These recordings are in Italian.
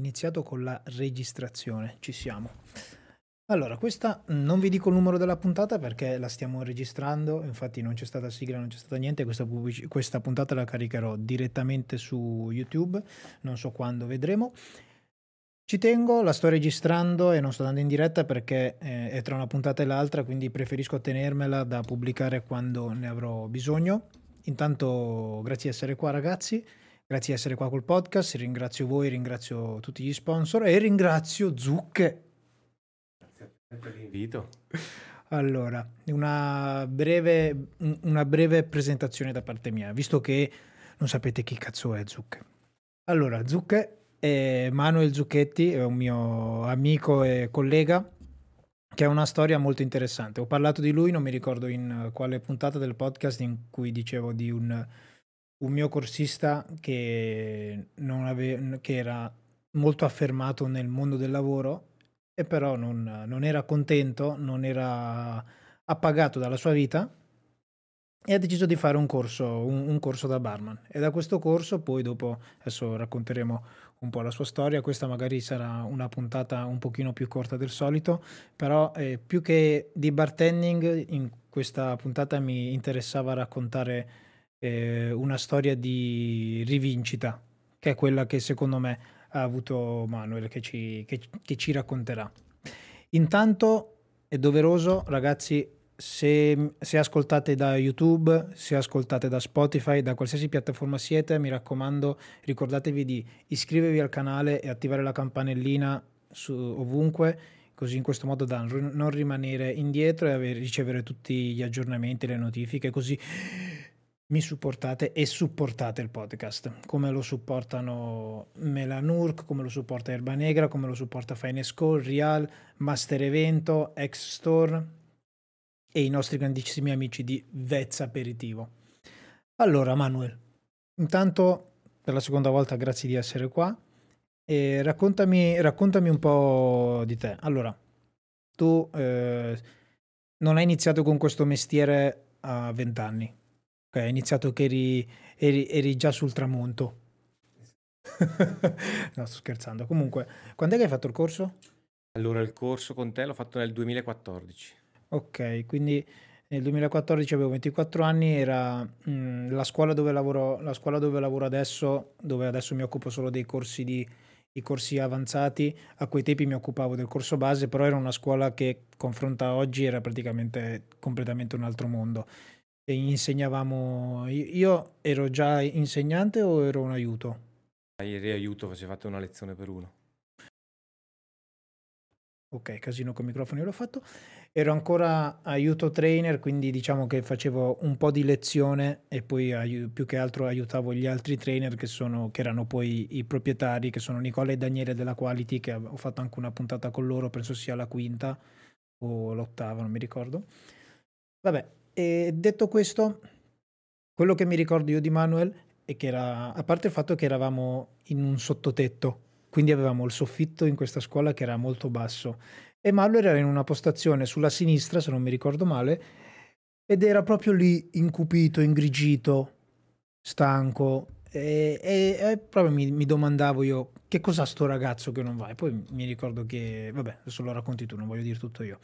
iniziato con la registrazione, ci siamo. Allora, questa non vi dico il numero della puntata perché la stiamo registrando, infatti non c'è stata sigla, non c'è stata niente, questa, pubblic- questa puntata la caricherò direttamente su YouTube, non so quando vedremo. Ci tengo, la sto registrando e non sto andando in diretta perché eh, è tra una puntata e l'altra, quindi preferisco tenermela da pubblicare quando ne avrò bisogno. Intanto grazie di essere qua ragazzi. Grazie di essere qua col podcast, ringrazio voi, ringrazio tutti gli sponsor e ringrazio Zucche. Grazie per l'invito. Allora, una breve, una breve presentazione da parte mia, visto che non sapete chi cazzo è Zucche. Allora, Zucche è Manuel Zucchetti, è un mio amico e collega che ha una storia molto interessante. Ho parlato di lui, non mi ricordo in quale puntata del podcast in cui dicevo di un un mio corsista che, ave- che era molto affermato nel mondo del lavoro e però non, non era contento, non era appagato dalla sua vita e ha deciso di fare un corso, un, un, corso da barman. E da questo corso poi dopo, adesso racconteremo un po' la sua storia, questa magari sarà una puntata un pochino più corta del solito, però eh, più che di bartending in questa puntata mi interessava raccontare eh, una storia di rivincita, che è quella che secondo me ha avuto Manuel, che ci, che, che ci racconterà. Intanto è doveroso, ragazzi, se, se, ascoltate da YouTube, se ascoltate da Spotify, da qualsiasi piattaforma siete, mi raccomando, ricordatevi di iscrivervi al canale e attivare la campanellina su, ovunque, così in questo modo da non rimanere indietro e ricevere tutti gli aggiornamenti, le notifiche, così mi supportate e supportate il podcast, come lo supportano Melanurk, come lo supporta Erba Negra, come lo supporta Call, Real, Master Evento, X Store e i nostri grandissimi amici di Vezza Aperitivo. Allora Manuel, intanto per la seconda volta grazie di essere qua e raccontami, raccontami un po' di te. Allora, tu eh, non hai iniziato con questo mestiere a vent'anni, Ok, hai iniziato che eri, eri, eri già sul tramonto. no, sto scherzando. Comunque, quando è che hai fatto il corso? Allora, il corso con te l'ho fatto nel 2014. Ok, quindi nel 2014 avevo 24 anni, era mh, mm, la, scuola dove lavoro, la scuola dove lavoro adesso, dove adesso mi occupo solo dei corsi, di, i corsi avanzati. A quei tempi mi occupavo del corso base, però era una scuola che confronta oggi era praticamente completamente un altro mondo insegnavamo. Io ero già insegnante o ero un aiuto? Ieri aiuto, facevate una lezione per uno. Ok, casino con i microfoni l'ho fatto. Ero ancora aiuto trainer, quindi diciamo che facevo un po' di lezione e poi ai- più che altro aiutavo gli altri trainer che, sono, che erano poi i proprietari, che sono Nicola e Daniele della Quality, che ho fatto anche una puntata con loro, penso sia la quinta o l'ottava, non mi ricordo. Vabbè, e detto questo, quello che mi ricordo io di Manuel è che era, a parte il fatto che eravamo in un sottotetto, quindi avevamo il soffitto in questa scuola che era molto basso. E Manuel era in una postazione sulla sinistra, se non mi ricordo male, ed era proprio lì incupito, ingrigito, stanco. E, e, e proprio mi, mi, domandavo io che cos'ha sto ragazzo che non va? E poi mi ricordo che, vabbè, adesso lo racconti tu, non voglio dire tutto io.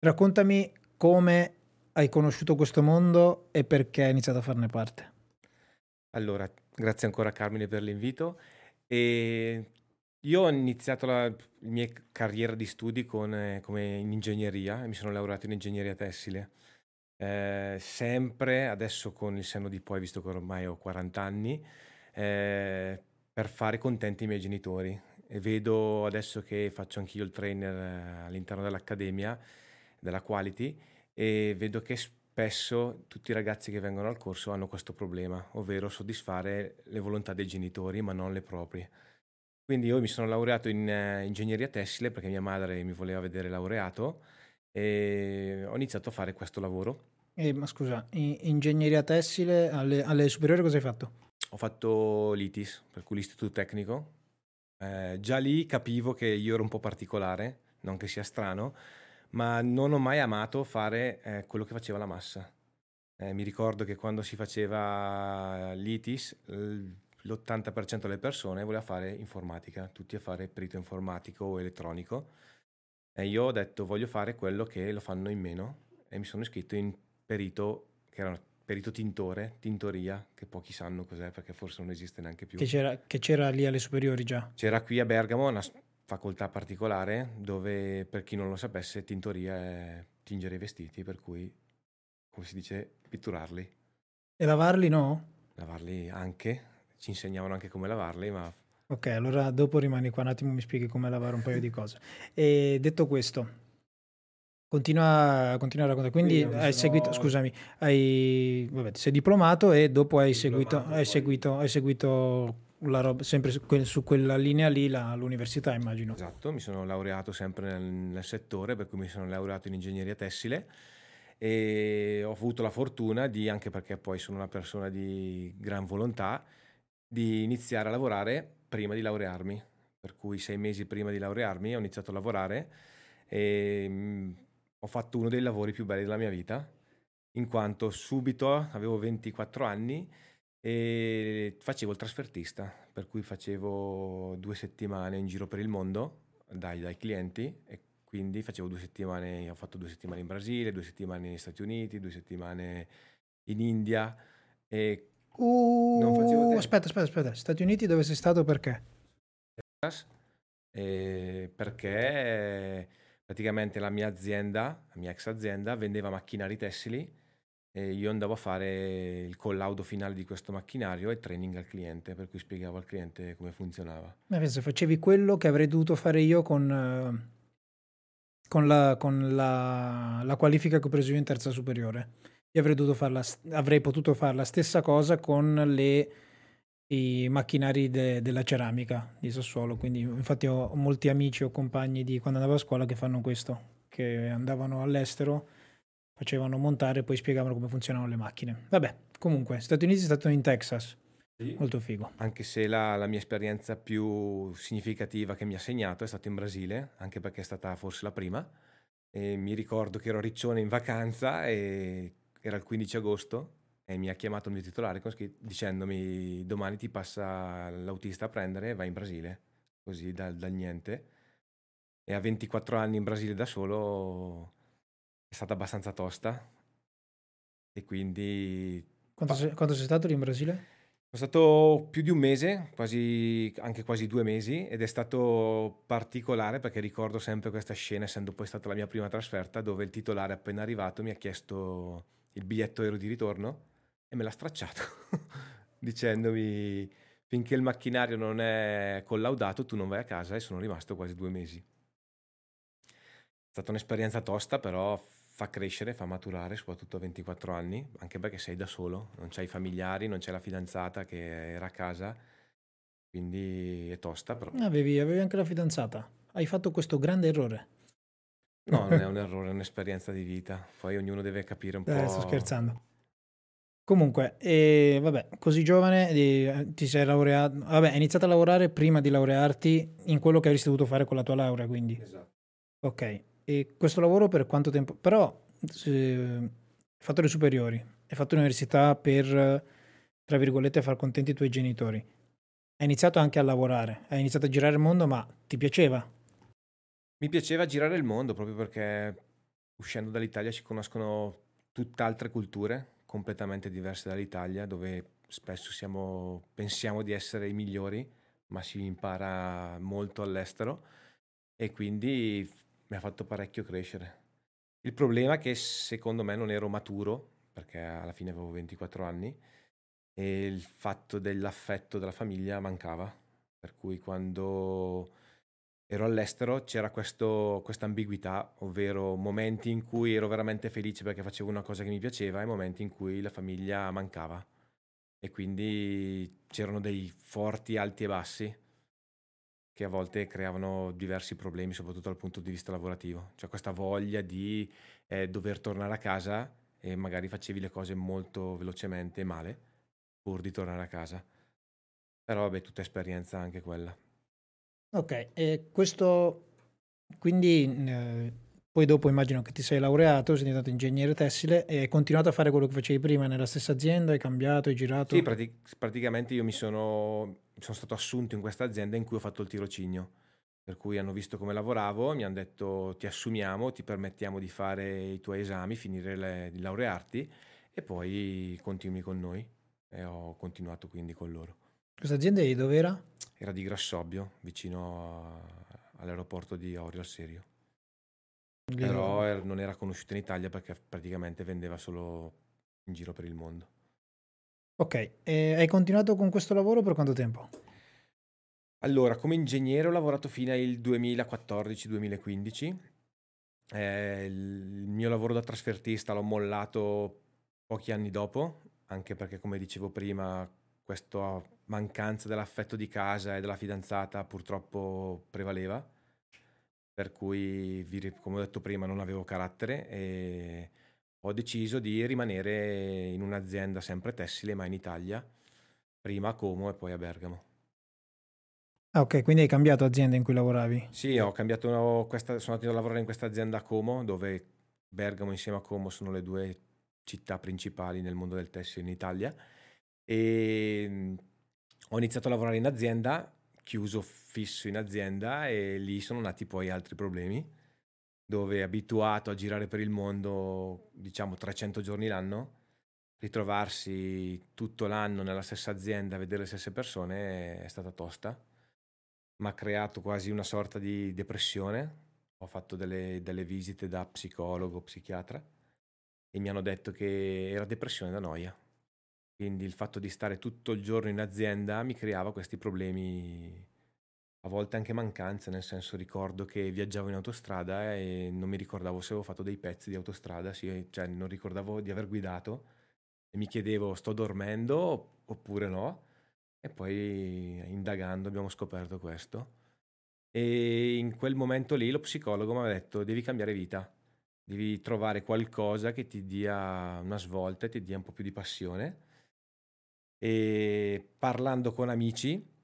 Raccontami come hai conosciuto questo mondo e perché hai iniziato a farne parte? Allora, grazie ancora Carmine per l'invito. E io ho iniziato la, mia carriera di studi con, eh, in ingegneria mi sono laureato in ingegneria tessile. Eh, sempre, adesso con il senno di poi, visto che ormai ho 40 anni, eh, per fare contenti i miei genitori. E vedo adesso che faccio anch'io il trainer eh, all'interno dell'accademia, della Quality, e vedo che spesso tutti i ragazzi che vengono al corso hanno questo problema, ovvero soddisfare le volontà dei genitori ma non le proprie. Quindi io mi sono laureato in uh, ingegneria tessile perché mia madre mi voleva vedere laureato e ho iniziato a fare questo lavoro. Eh, ma scusa, in ingegneria tessile alle, alle, superiori cosa hai fatto? Ho fatto l'ITIS, per cui l'istituto tecnico. Eh, già lì capivo che io ero un po' particolare, non che sia strano, ma non ho mai amato fare eh, quello che faceva la massa. Eh, mi ricordo che quando si faceva l'ITIS, l'80% delle persone voleva fare informatica, tutti a fare perito informatico o elettronico. E io ho detto voglio fare quello che lo fanno in meno e mi sono iscritto in perito, che era perito tintore, tintoria, che pochi sanno cos'è perché forse non esiste neanche più. Che c'era, che c'era lì alle superiori già? C'era qui a Bergamo una facoltà particolare dove per chi non lo sapesse tintoria è tingere i vestiti, per cui come si dice pitturarli. E lavarli no? Lavarli anche, ci insegnavano anche come lavarli, ma Ok, allora dopo rimani qua un attimo mi spieghi come lavare un paio di cose. E detto questo, continua, continua a raccontare. Quindi Sì, hai seguito, scusami, hai, vabbè, ti sei diplomato e dopo hai seguito, Diplomato, hai poi- seguito, hai seguito roba, sempre su, que- su quella linea lì, la- l'università immagino. Esatto, mi sono laureato sempre nel, nel settore, per cui mi sono laureato in ingegneria tessile e ho avuto la fortuna di, anche perché poi sono una persona di gran volontà, di iniziare a lavorare prima di laurearmi. Per cui sei mesi prima di laurearmi ho iniziato a lavorare e mm, ho fatto uno dei lavori più belli della mia vita, in quanto subito avevo 24 anni e facevo il trasfertista, per cui facevo due settimane in giro per il mondo dai, dai clienti e quindi facevo due settimane, ho fatto due settimane in Brasile, due settimane negli Stati Uniti, due settimane in India e Uh, Non facevo tempo. aspetta, aspetta, aspetta. Stati Uniti dove sei stato perché? eh, perché praticamente la mia azienda, la mia ex azienda, vendeva macchinari tessili e io andavo a fare il collaudo finale di questo macchinario e training al cliente, per cui spiegavo al cliente come funzionava. Ma pensa, facevi quello che avrei dovuto fare io con, eh, con, la, con la- la qualifica che ho preso io in terza superiore. Io avrei, farla, avrei potuto fare la stessa cosa con le- i macchinari de- della ceramica di Sassuolo. Quindi, infatti, ho molti amici o compagni di quando andavo a scuola che fanno questo, che andavano all'estero, facevano montare e poi spiegavano come funzionavano le macchine. Vabbè, comunque, Stati Uniti è stato in Texas, molto figo. Anche se la, la mia esperienza più significativa che mi ha segnato è stata in Brasile, anche perché è stata forse la prima. E mi ricordo che ero a Riccione in vacanza e era il 15 agosto e mi ha chiamato il mio titolare dicendomi domani ti passa l'autista a prendere e vai in Brasile, così dal, dal niente. E a 24 anni in Brasile da solo è stata abbastanza tosta e quindi Quanto, sei, quanto sei stato lì in Brasile? sono stato più di un mese, quasi, anche quasi due mesi, ed è stato particolare perché ricordo sempre questa scena, essendo poi stata la mia prima trasferta, dove il titolare appena arrivato mi ha chiesto il biglietto aereo di ritorno e me l'ha stracciato, dicendomi finché il macchinario non è collaudato tu non vai a casa e sono rimasto quasi due mesi. È stata un'esperienza tosta, però fa crescere, fa maturare, soprattutto a 24 anni, anche perché sei da solo, non c'hai familiari, non c'è la fidanzata che era a casa, quindi è tosta, però Avevi, avevi anche la fidanzata. Hai fatto questo grande errore. no, non è un errore, è un'esperienza di vita. Poi ognuno deve capire un po'. Eh, sto scherzando. Comunque, eh, vabbè, così giovane eh, ti sei laureato. Vabbè, hai iniziato a lavorare prima di laurearti in quello che avresti dovuto fare con la tua laurea, quindi. Esatto. Ok. E questo lavoro per quanto tempo? Però hai fatto le superiori, hai fatto l'università per, tra virgolette, far contenti i tuoi genitori. Hai iniziato anche a lavorare, hai iniziato a girare il mondo, ma ti piaceva? Mi piaceva girare il mondo proprio perché uscendo dall'Italia si conoscono tutt'altre culture completamente diverse dall'Italia, dove spesso siamo, pensiamo di essere i migliori, ma si impara molto all'estero e quindi mi ha fatto parecchio crescere. Il problema è che secondo me non ero maturo, perché alla fine avevo 24 anni, e il fatto dell'affetto della famiglia mancava. Per cui quando ero all'estero c'era questa ambiguità, ovvero momenti in cui ero veramente felice perché facevo una cosa che mi piaceva e momenti in cui la famiglia mancava. E quindi c'erano dei forti alti e bassi che a volte creavano diversi problemi, soprattutto dal punto di vista lavorativo. Cioè questa voglia di eh, dover tornare a casa e magari facevi le cose molto velocemente e male pur di tornare a casa. Però vabbè, tutta esperienza anche quella. Ok, e questo quindi eh, poi dopo immagino che ti sei laureato, sei diventato ingegnere tessile e hai continuato a fare quello che facevi prima nella stessa azienda, hai cambiato, hai girato? Sì, pratic- praticamente io mi sono, sono stato assunto in questa azienda in cui ho fatto il tirocinio, per cui hanno visto come lavoravo, mi hanno detto ti assumiamo, ti permettiamo di fare i tuoi esami, finire le, di laurearti e poi continui con noi e ho continuato quindi con loro. Questa azienda di dove era? Era di Grassobbio, vicino a- all'aeroporto di Orio al Serio. Lì- Però er- non era conosciuta in Italia perché praticamente vendeva solo in giro per il mondo. Ok, e hai continuato con questo lavoro per quanto tempo? Allora, come ingegnere ho lavorato fino al 2014-2015. Eh, il mio lavoro da trasfertista l'ho mollato pochi anni dopo, anche perché, come dicevo prima, questa mancanza dell'affetto di casa e della fidanzata purtroppo prevaleva. Per cui, come ho detto prima, non avevo carattere e ho deciso di rimanere in un'azienda sempre tessile, ma in Italia, prima a Como e poi a Bergamo. Ah, ok, quindi hai cambiato azienda in cui lavoravi. Sì, ho cambiato questa, sono andato a lavorare in questa azienda a Como, dove Bergamo insieme a Como sono le due città principali nel mondo del tessile in Italia. E mh, ho iniziato a lavorare in azienda, chiuso fisso in azienda e lì sono nati poi altri problemi, dove abituato a girare per il mondo, diciamo 300 giorni l'anno, ritrovarsi tutto l'anno nella stessa azienda, a vedere le stesse persone è stata tosta mi ha creato quasi una sorta di depressione. Ho fatto delle, delle visite da psicologo, psichiatra e mi hanno detto che era depressione da noia. Quindi il fatto di stare tutto il giorno in azienda mi creava questi problemi, a volte anche mancanze, nel senso ricordo che viaggiavo in autostrada e non mi ricordavo se avevo fatto dei pezzi di autostrada, sì, cioè non ricordavo di aver guidato e mi chiedevo sto dormendo oppure no. E poi indagando abbiamo scoperto questo. E in quel momento lì lo psicologo mi ha detto devi cambiare vita, devi trovare qualcosa che ti dia una svolta e ti dia un po' più di passione. E parlando con amici,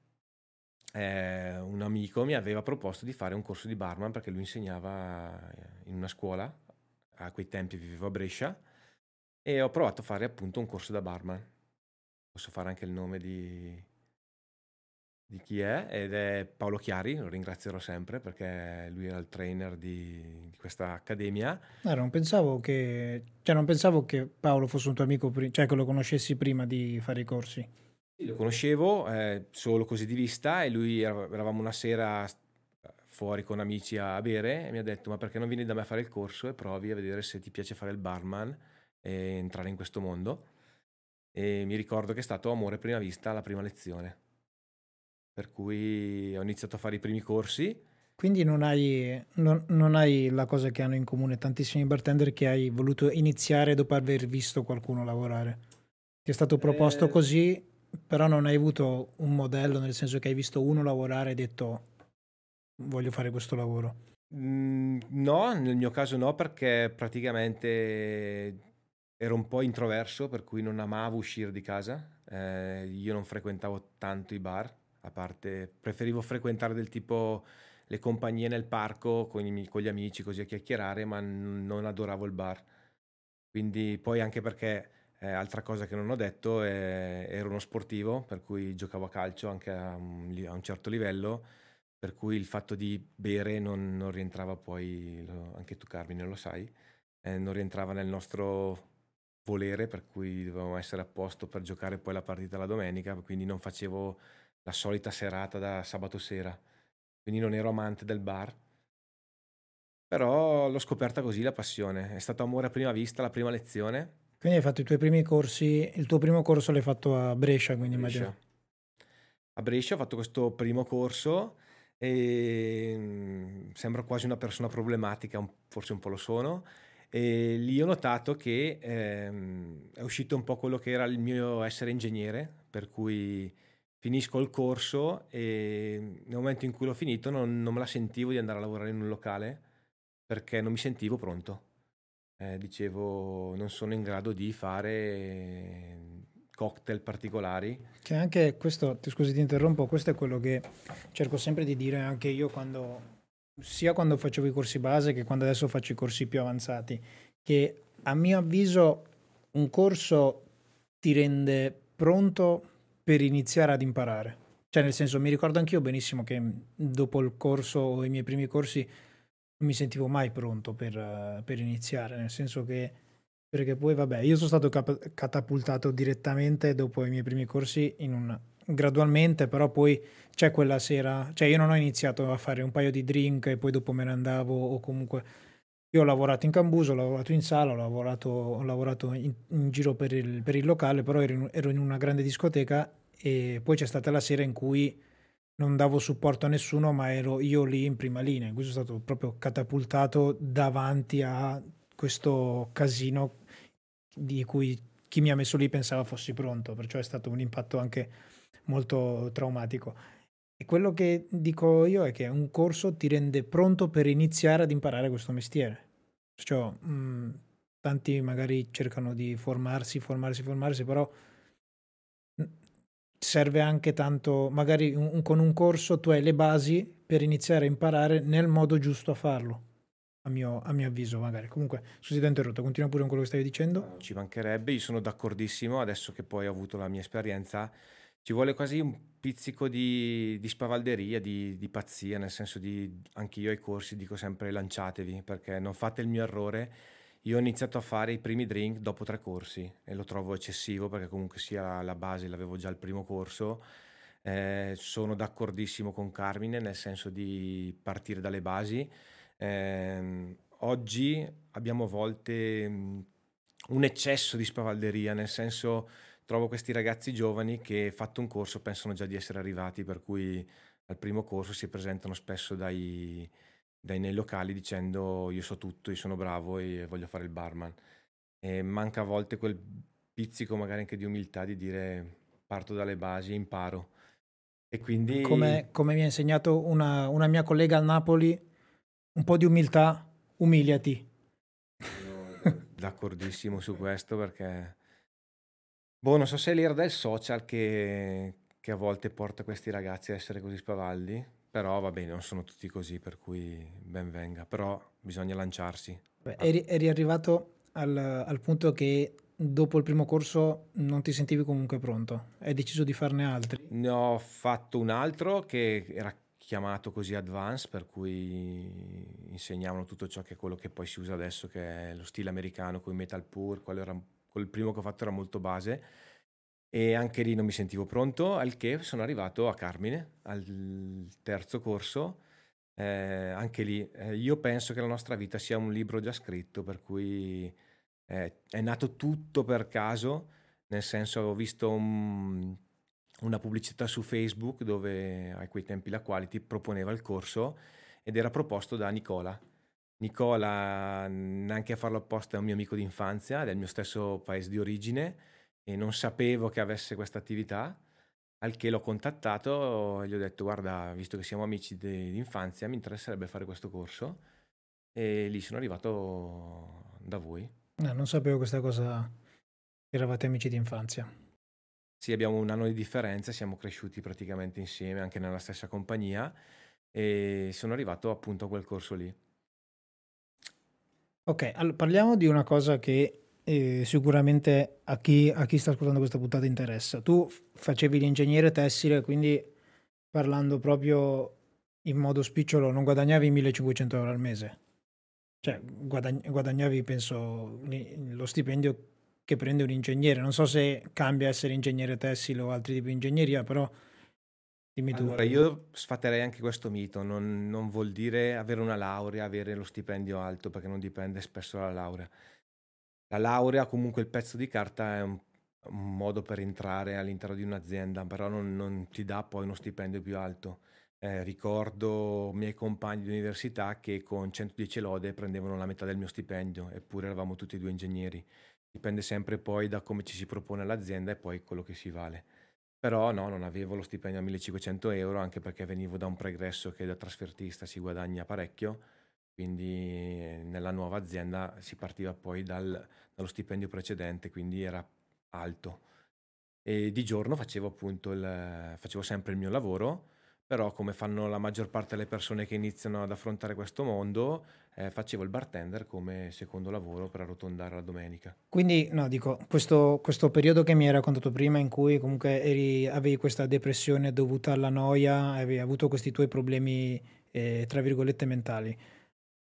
eh, un amico mi aveva proposto di fare un corso di barman perché lui insegnava in una scuola, a quei tempi vivevo a Brescia, e ho provato a fare appunto un corso da barman. Posso fare anche il nome di, di chi è ed è Paolo Chiari, lo ringrazierò sempre perché lui era il trainer di, di questa accademia. No, non pensavo che, cioè non pensavo che Paolo fosse un tuo amico, cioè che lo conoscessi prima di fare i corsi. Lo conoscevo eh, solo così di vista e lui era- eravamo una sera fuori con amici a bere e mi ha detto ma perché non vieni da me a fare il corso e provi a vedere se ti piace fare il barman e entrare in questo mondo. E mi ricordo che è stato amore a prima vista la prima lezione. Per cui ho iniziato a fare i primi corsi. Quindi non hai, non, non hai la cosa che hanno in comune tantissimi bartender che hai voluto iniziare dopo aver visto qualcuno lavorare. Ti è stato proposto Eh, così, però non hai avuto un modello, nel senso che hai visto uno lavorare e hai detto voglio fare questo lavoro. Mm, no, nel mio caso no, perché praticamente ero un po' introverso, per cui non amavo uscire di casa. Eh, io non frequentavo tanto i bar, a parte preferivo frequentare del tipo le compagnie nel parco con, i con gli amici così a chiacchierare, ma n- non adoravo il bar. Quindi poi anche perché, eh, altra cosa che non ho detto, eh, ero uno sportivo, per cui giocavo a calcio anche a un, a un certo livello, per cui il fatto di bere non, non rientrava poi, lo- anche tu Carmine lo sai, eh, non rientrava nel nostro volere, per cui dovevamo essere a posto per giocare poi la partita la domenica, quindi non facevo la solita serata da sabato sera, quindi non ero amante del bar. Però l'ho scoperta così la passione, è stato amore a prima vista, la prima lezione, Quindi hai fatto i tuoi primi corsi, il tuo primo corso l'hai fatto a Brescia, quindi immagino. Brescia. A Brescia ho fatto questo primo corso e mm, sembro quasi una persona problematica, forse un po' lo sono. E lì ho notato che ehm, è uscito un po' quello che era il mio essere ingegnere, per cui finisco il corso e nel momento in cui l'ho finito non, non me la sentivo di andare a lavorare in un locale perché non mi sentivo pronto. Eh, dicevo, non sono in grado di fare cocktail particolari. Che anche questo, ti scusi ti interrompo, questo è quello che cerco sempre di dire anche io quando sia quando facevo i corsi base che quando adesso faccio i corsi più avanzati, che a mio avviso un corso ti rende pronto per iniziare ad imparare. Cioè, nel senso, mi ricordo anch'io benissimo che dopo il corso o i miei primi corsi non mi sentivo mai pronto per, per iniziare, nel senso che perché poi vabbè, io sono stato cap- catapultato direttamente dopo i miei primi corsi in un gradualmente, però poi c'è quella sera, cioè io non ho iniziato a fare un paio di drink e poi dopo me ne andavo o comunque io ho lavorato in Cambuso, ho lavorato in sala, ho lavorato, ho lavorato in, in, giro per il, per il, locale, però ero in, ero in una grande discoteca e poi c'è stata la sera in cui non davo supporto a nessuno, ma ero io lì in prima linea. In cui sono stato proprio catapultato davanti a questo casino di cui chi mi ha messo lì pensava fossi pronto, perciò è stato un impatto anche molto traumatico. E quello che dico io è che un corso ti rende pronto per iniziare ad imparare questo mestiere. Perciò mh, mhmm, tanti magari cercano di formarsi, formarsi, formarsi, però mhmm, serve anche tanto, magari un, con un corso tu hai le basi per iniziare a imparare nel modo giusto a farlo a mio, a mio avviso, magari. Comunque, scusi, ti ho interrotto, continua pure con quello che stavi dicendo. Ci mancherebbe, io sono d'accordissimo, adesso che poi ho avuto la mia esperienza, ci vuole quasi un pizzico di, di spavalderia, di, di, pazzia, nel senso di, anche io ai corsi dico sempre lanciatevi, perché non fate il mio errore. Io ho iniziato a fare i primi drink dopo tre corsi e lo trovo eccessivo perché comunque sia la base l'avevo già al primo corso. Eh, sono d'accordissimo con Carmine nel senso di partire dalle basi eh, oggi abbiamo a volte mh, un eccesso di spavalderia, nel senso trovo questi ragazzi giovani che fatto un corso pensano già di essere arrivati, per cui al primo corso si presentano spesso dai, dai nei locali dicendo io so tutto, io sono bravo e voglio fare il barman. E manca a volte quel pizzico magari anche di umiltà di dire parto dalle basi e imparo. E quindi... Come, come mi ha insegnato una, una mia collega al Napoli, un po' di umiltà, umiliati. D'accordissimo su questo perché... Boh, non so se è l'era del social che, che a volte porta questi ragazzi a essere così spavaldi, però va bene, non sono tutti così, per cui ben venga, però bisogna lanciarsi. Beh, eri, eri, arrivato al, al, punto che dopo il primo corso non ti sentivi comunque pronto, hai deciso di farne altri? Ne ho fatto un altro che era chiamato così advanced, per cui insegnavano tutto ciò che è quello che poi si usa adesso, che è lo stile americano con i metal pur, quello era, quel primo che ho fatto era molto base e anche lì non mi sentivo pronto, al che sono arrivato a Carmine, al terzo corso, eh, anche lì eh, io penso che la nostra vita sia un libro già scritto, per cui eh, è nato tutto per caso, nel senso avevo visto un una pubblicità su Facebook dove a quei tempi la Quality proponeva il corso ed era proposto da Nicola. Nicola, neanche a farlo apposta, è un mio amico d'infanzia, del mio stesso paese di origine e non sapevo che avesse questa attività, al che l'ho contattato e gli ho detto guarda, visto che siamo amici d'infanzia, mi interesserebbe fare questo corso e lì sono arrivato da voi. No, non sapevo questa cosa, eravate amici d'infanzia. Sì, abbiamo un anno di differenza, siamo cresciuti praticamente insieme anche nella stessa compagnia e sono arrivato appunto a quel corso lì. Ok, allora parliamo di una cosa che eh, sicuramente a chi, a chi, sta ascoltando questa puntata interessa. Tu facevi l'ingegnere tessile, quindi parlando proprio in modo spicciolo, non guadagnavi 1500 euro al mese. Cioè, guadagn- guadagnavi, penso, lo stipendio che prende un ingegnere. Non so se cambia essere ingegnere tessile o altri tipi di ingegneria, però dimmi tu. Allora, io sfatterei anche questo mito, non, non, vuol dire avere una laurea, avere lo stipendio alto, perché non dipende spesso dalla laurea. La laurea, comunque il pezzo di carta è un, un modo per entrare all'interno di un'azienda, però non, non, ti dà poi uno stipendio più alto. Eh, ricordo miei compagni di università che con 110 lode prendevano la metà del mio stipendio, eppure eravamo tutti e due ingegneri dipende sempre poi da come ci si propone l'azienda e poi quello che si vale. Però no, non avevo lo stipendio a 1500 euro anche perché venivo da un pregresso che da trasfertista si guadagna parecchio, quindi nella nuova azienda si partiva poi dal, dallo stipendio precedente, quindi era alto. E di giorno facevo appunto il, facevo sempre il mio lavoro, però come fanno la maggior parte delle persone che iniziano ad affrontare questo mondo, eh, facevo il bartender come secondo lavoro per arrotondare la domenica. Quindi, no, dico, questo, questo periodo che mi hai raccontato prima in cui comunque eri, avevi questa depressione dovuta alla noia, avevi avuto questi tuoi problemi, eh, tra virgolette, mentali.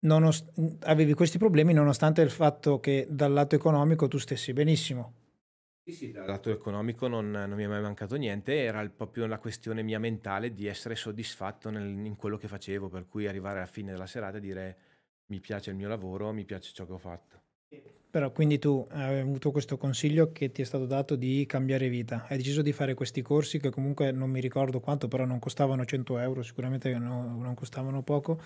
Nonost- avevi questi problemi nonostante il fatto che dal lato economico tu stessi benissimo. Sì, sì, dal lato economico non, non mi è mai mancato niente, era il- proprio la questione mia mentale di essere soddisfatto nel- in quello che facevo, per cui arrivare alla fine della serata e dire mi piace il mio lavoro, mi piace ciò che ho fatto. Però quindi tu hai avuto questo consiglio che ti è stato dato di cambiare vita. Hai deciso di fare questi corsi che comunque non mi ricordo quanto, però non costavano 100 euro, sicuramente no- non costavano poco,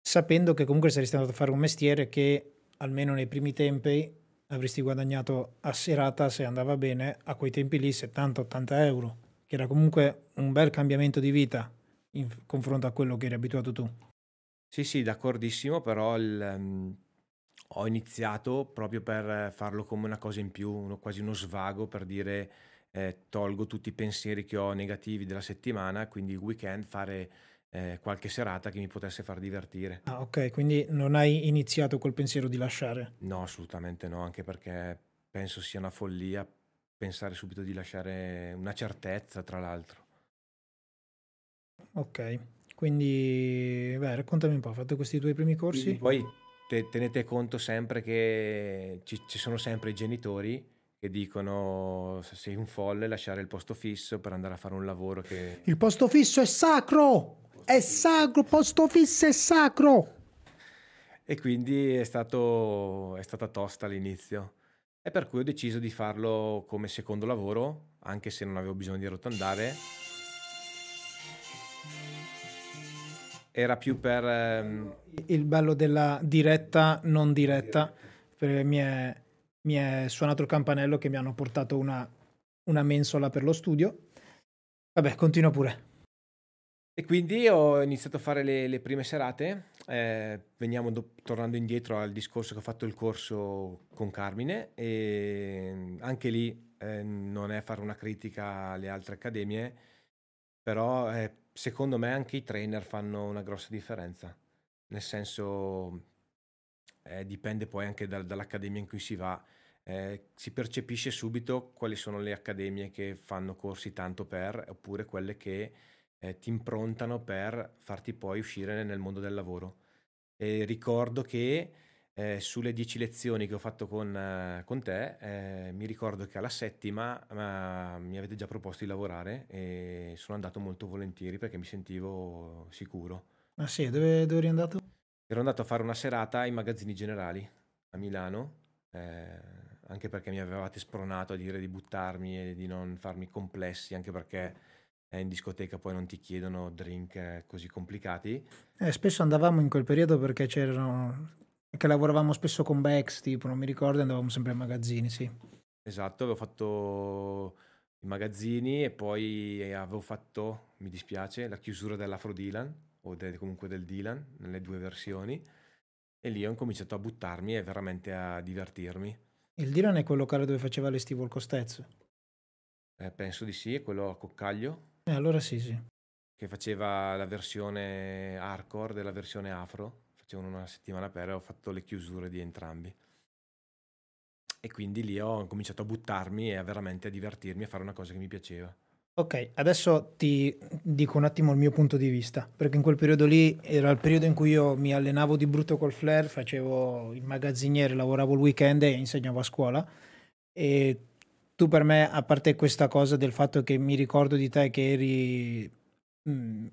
sapendo che comunque saresti andato a fare un mestiere che almeno nei primi tempi avresti guadagnato a serata, se andava bene, a quei tempi lì 70-80 euro, che era comunque un bel cambiamento di vita in confronto a quello che eri abituato tu. Sì, sì, d'accordissimo, però il, ehm, ho iniziato proprio per farlo come una cosa in più, uno- quasi uno svago per dire eh, tolgo tutti i pensieri che ho negativi della settimana, quindi il weekend fare eh, qualche serata che mi potesse far divertire. Ah, ok, quindi non hai iniziato col pensiero di lasciare. No, assolutamente no, anche perché penso sia una follia pensare subito di lasciare una certezza, tra l'altro. Ok, quindi beh, raccontami un po', hai fatto questi tuoi primi Quindi corsi? poi te- tenete conto sempre che ci, ci sono sempre i genitori che dicono se sei un folle lasciare il posto fisso per andare a fare un lavoro che... Il posto fisso è sacro! È sacro, posto fisso è sacro! E quindi è stato, è stata tosta all'inizio. E per cui ho deciso di farlo come secondo lavoro, anche se non avevo bisogno di arrotondare. Era più per... ehm, Il bello della diretta, non diretta, perché mi è, mi è suonato il campanello che mi hanno portato una, una mensola per lo studio. Vabbè, continua pure. E quindi ho iniziato a fare le, le prime serate, eh, veniamo do- tornando indietro al discorso che ho fatto il corso con Carmine e anche lì eh, non è fare una critica alle altre accademie, però eh, secondo me anche i trainer fanno una grossa differenza, nel senso eh, dipende poi anche dal- dall'accademia in cui si va, eh, si percepisce subito quali sono le accademie che fanno corsi tanto per, oppure quelle che eh, ti improntano per farti poi uscire nel mondo del lavoro. E ricordo che eh, sulle dieci lezioni che ho fatto con, eh, con te, eh, mi ricordo che alla settima mi avete già proposto di lavorare e sono andato molto volentieri perché mi sentivo sicuro. Ma sì, dove, dove eri andato? Ero andato a fare una serata ai magazzini generali a Milano, eh, anche perché mi avevate spronato a dire di buttarmi e di non farmi complessi, anche perché in discoteca poi non ti chiedono drink eh, così complicati. Eh, spesso andavamo in quel periodo perché c'erano... che lavoravamo spesso con Bex, tipo, non mi ricordo, andavamo sempre ai magazzini, sì. Esatto, avevo fatto i magazzini e poi eh, avevo fatto, mi dispiace, la chiusura dell'Afro Dylan o del- comunque del Dylan nelle due versioni e lì ho incominciato a buttarmi e veramente a divertirmi. Il Dylan è quel locale dove faceva l'estivo il Costez. Eh, penso di sì, è quello a Coccaglio Eh, allora sì, sì. che faceva la versione hardcore della versione afro, facevano una settimana per e ho fatto le chiusure di entrambi. E quindi lì ho cominciato a buttarmi e a veramente a divertirmi, a fare una cosa che mi piaceva. Ok, adesso ti dico un attimo il mio punto di vista, perché in quel periodo lì era il periodo in cui io mi allenavo di brutto col flare, facevo il magazziniere, lavoravo il weekend e insegnavo a scuola. E tu per me, a parte questa cosa del fatto che mi ricordo di te che eri mm,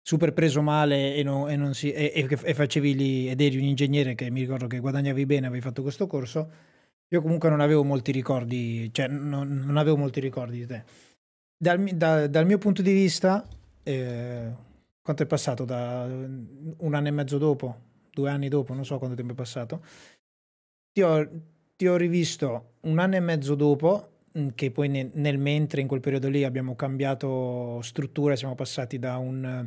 super preso male e, non- e si- e- e facevi lì, ed eri un ingegnere che mi ricordo che guadagnavi bene, avevi fatto questo corso, io comunque non avevo molti ricordi, cioè non, non avevo molti ricordi di te. Dal, da- dal mio punto di vista, eh, quanto è passato? Da un anno e mezzo dopo, due anni dopo, non so quanto tempo è passato. Ti ho, ti ho rivisto un anno e mezzo dopo, mh, che poi ne- nel mentre in quel periodo lì abbiamo cambiato struttura, siamo passati da un...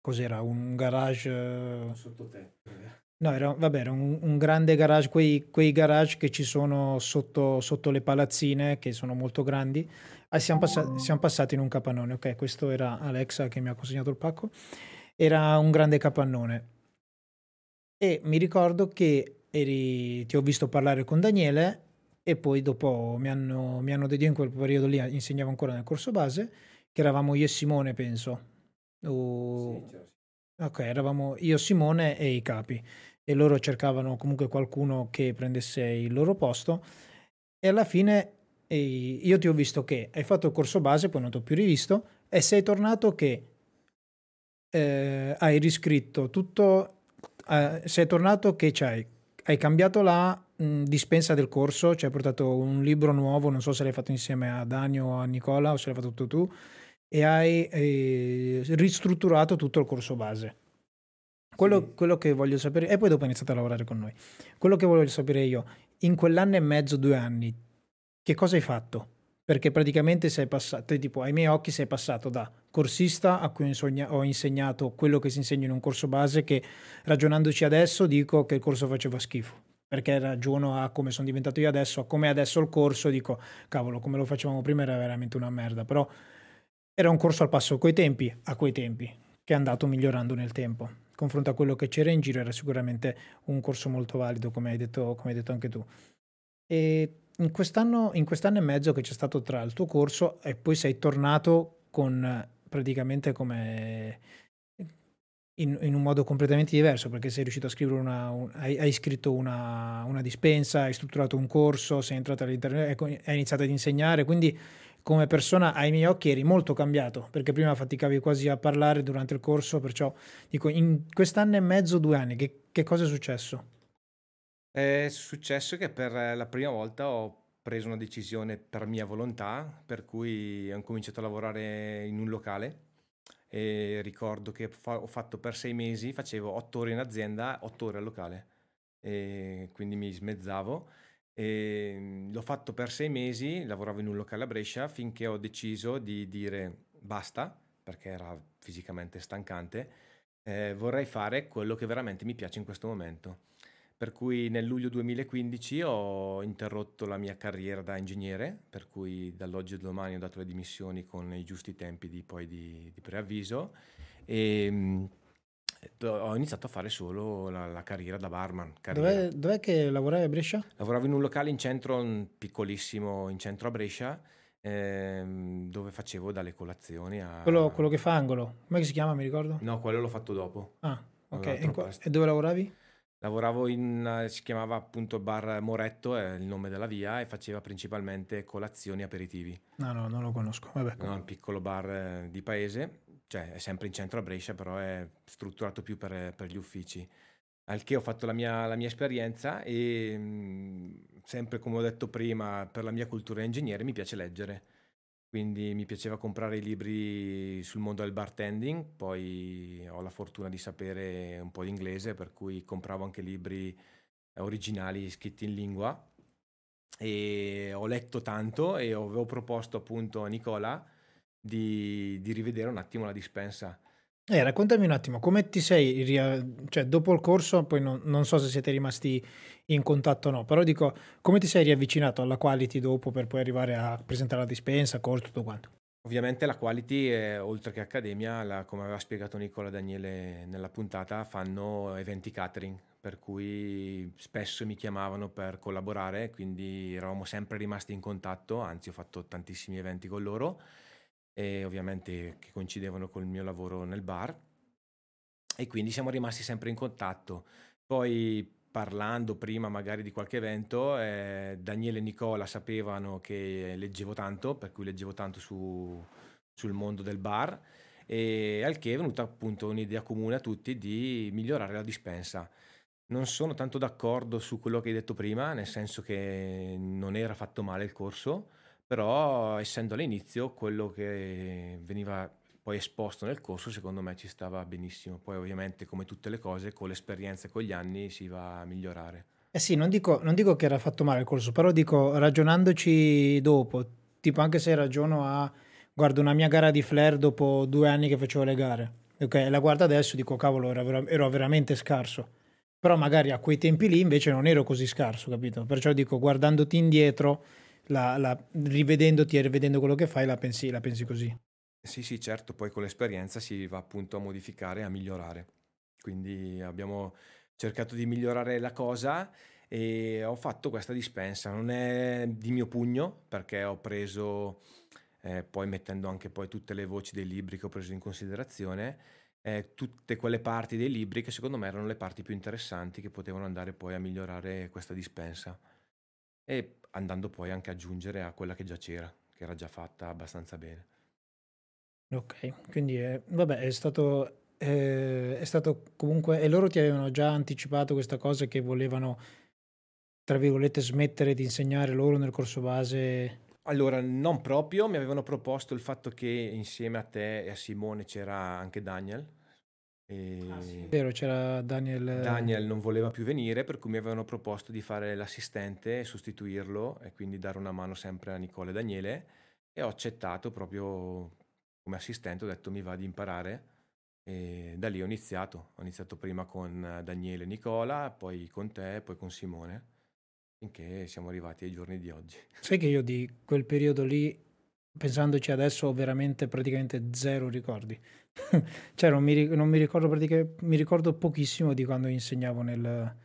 Cos'era? Un garage... eh, Sottotetto. No, era, vabbè, era un, un grande garage, quei, quei garage che ci sono sotto, sotto le palazzine, che sono molto grandi. Ah, siamo, passati, siamo passati in un capannone, ok, questo era Alexa che mi ha consegnato il pacco. Era un grande capannone. E mi ricordo che eri, ti ho visto parlare con Daniele e poi dopo mi hanno, mi hanno detto, in quel periodo lì insegnavo ancora nel corso base, che eravamo io e Simone, penso. O... Sì, Ok, eravamo io, Simone e i capi. E loro cercavano comunque qualcuno che prendesse il loro posto. E alla fine io ti ho visto che hai fatto il corso base, poi non ti ho più rivisto e sei tornato che eh, hai riscritto tutto, eh, sei tornato che c'hai, hai cambiato la mh, dispensa del corso, ci hai portato un libro nuovo, non so se l'hai fatto insieme a Dani o a Nicola o se l'hai fatto tutto tu e hai eh, ristrutturato tutto il corso base. Quello, sì. quello, che voglio sapere, e poi dopo hai iniziato a lavorare con noi. Quello che voglio sapere io, in quell'anno e mezzo, due anni, che cosa hai fatto? Perché praticamente sei passato, tipo ai miei occhi sei passato da corsista a cui ho insegnato quello che si insegna in un corso base che ragionandoci adesso dico che il corso faceva schifo perché ragiono a come sono diventato io adesso, a come adesso il corso, dico cavolo, come lo facevamo prima era veramente una merda, però era un corso al passo coi tempi, a quei tempi, che è andato migliorando nel tempo. Confronto a quello che c'era in giro, era sicuramente un corso molto valido, come hai detto, come hai detto anche tu. E in quest'anno, in quest'anno e mezzo che c'è stato tra il tuo corso e poi sei tornato con praticamente come in, in, un modo completamente diverso perché sei riuscito a scrivere una, un, hai, hai, scritto una, una, dispensa, hai strutturato un corso, sei entrato all'interno, hai iniziato ad insegnare, quindi come persona ai miei occhi eri molto cambiato, perché prima faticavi quasi a parlare durante il corso, perciò dico, in quest'anno e mezzo, due anni, che, che cosa è successo? È successo che per la prima volta ho preso una decisione per mia volontà, per cui ho cominciato a lavorare in un locale e ricordo che ho fatto per sei mesi, facevo otto ore in azienda, otto ore al locale, e quindi mi smezzavo e ehm, l'ho fatto per sei mesi, lavoravo in un locale a Brescia finché ho deciso di dire basta, perché era fisicamente stancante, eh, vorrei fare quello che veramente mi piace in questo momento. Per cui nel luglio 2015 ho interrotto la mia carriera da ingegnere, per cui dall'oggi al domani ho dato le dimissioni con i giusti tempi di, poi di, di preavviso e ehm, ho iniziato a fare solo la, la carriera da barman. Carriera. Dov'è, dov'è, che lavoravi a Brescia? Lavoravo in un locale in centro, piccolissimo in centro a Brescia, ehm, dove facevo dalle colazioni a... Quello, quello, che fa angolo, come si chiama, mi ricordo? No, quello l'ho fatto dopo. Ah, ok. E, qua, e, dove lavoravi? Lavoravo in, si chiamava appunto Bar Moretto, è il nome della via, e faceva principalmente colazioni e aperitivi. No, no, non lo conosco. Vabbè. No, un piccolo bar eh, di paese cioè è sempre in centro a Brescia, però è strutturato più per, per gli uffici. Al che ho fatto la mia, la mia esperienza e mh, sempre come ho detto prima, per la mia cultura ingegnere mi piace leggere. Quindi mi piaceva comprare i libri sul mondo del bartending, poi ho la fortuna di sapere un po' di inglese, per cui compravo anche libri originali scritti in lingua e ho letto tanto e avevo proposto appunto a Nicola di, di rivedere un attimo la dispensa. Eh, raccontami un attimo, come ti sei, cioè dopo il corso, poi non, non, so se siete rimasti in contatto o no, però dico, come ti sei riavvicinato alla quality dopo per poi arrivare a presentare la dispensa, corso, tutto quanto? Ovviamente la quality, è, oltre che accademia, la, come aveva spiegato Nicola Daniele nella puntata, fanno eventi catering, per cui spesso mi chiamavano per collaborare, quindi eravamo sempre rimasti in contatto, anzi ho fatto tantissimi eventi con loro e ovviamente che coincidevano col mio lavoro nel bar e quindi siamo rimasti sempre in contatto. Poi parlando prima magari di qualche evento, eh, Daniele e Nicola sapevano che leggevo tanto, per cui leggevo tanto su, sul mondo del bar e al che è venuta appunto un'idea comune a tutti di migliorare la dispensa. Non sono tanto d'accordo su quello che hai detto prima, nel senso che non era fatto male il corso, però essendo all'inizio quello che veniva poi esposto nel corso secondo me ci stava benissimo. Poi ovviamente come tutte le cose con l'esperienza e con gli anni si va a migliorare. Eh sì non dico, non dico che era fatto male il corso però dico ragionandoci dopo tipo anche se ragiono a guardo una mia gara di flare dopo due anni che facevo le gare ok? La guardo adesso dico cavolo ero, ero veramente scarso. Però magari a quei tempi lì invece non ero così scarso, capito? Perciò dico, guardandoti indietro, la, la, rivedendoti e rivedendo quello che fai, la pensi, la pensi così. Sì, sì, certo, poi con l'esperienza si va appunto a modificare, a migliorare. Quindi abbiamo cercato di migliorare la cosa e ho fatto questa dispensa. Non è di mio pugno perché ho preso, eh, poi mettendo anche poi tutte le voci dei libri che ho preso in considerazione, eh, tutte quelle parti dei libri che secondo me erano le parti più interessanti che potevano andare poi a migliorare questa dispensa. E andando poi anche a aggiungere a quella che già c'era, che era già fatta abbastanza bene. Ok, quindi è, vabbè, è stato, eh, è stato comunque, e loro ti avevano già anticipato questa cosa che volevano, tra virgolette, smettere di insegnare loro nel corso base. Allora, non proprio, mi avevano proposto il fatto che insieme a te e a Simone c'era anche Daniel, e Ah, sì. Vero, c'era Daniel. Daniel non voleva più venire, per cui mi avevano proposto di fare l'assistente e sostituirlo e quindi dare una mano sempre a Nicole e Daniele e ho accettato proprio come assistente, ho detto mi va di imparare e da lì ho iniziato. Ho iniziato prima con Daniele e Nicola, poi con te, poi con Simone, finché siamo arrivati ai giorni di oggi. Sai che io di quel periodo lì, pensandoci adesso, ho veramente praticamente zero ricordi. cioè non mi, non mi ricordo praticamente, mi ricordo pochissimo di quando insegnavo nel,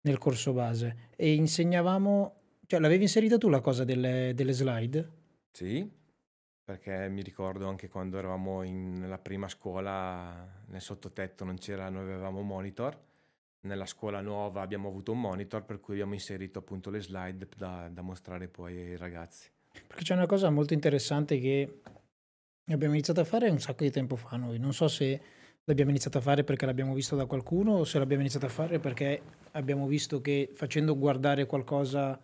nel corso base e insegnavamo, cioè l'avevi inserita tu la cosa delle, delle slide? Sì, perché mi ricordo anche quando eravamo in, nella prima scuola, nel sottotetto non c'era, noi avevamo monitor, nella scuola nuova abbiamo avuto un monitor per cui abbiamo inserito appunto le slide da, da mostrare poi ai ragazzi. Perché c'è una cosa molto interessante che Abbiamo iniziato a fare un sacco di tempo fa noi, non so se l'abbiamo iniziato a fare perché l'abbiamo visto da qualcuno o se l'abbiamo iniziato a fare perché abbiamo visto che facendo guardare qualcosa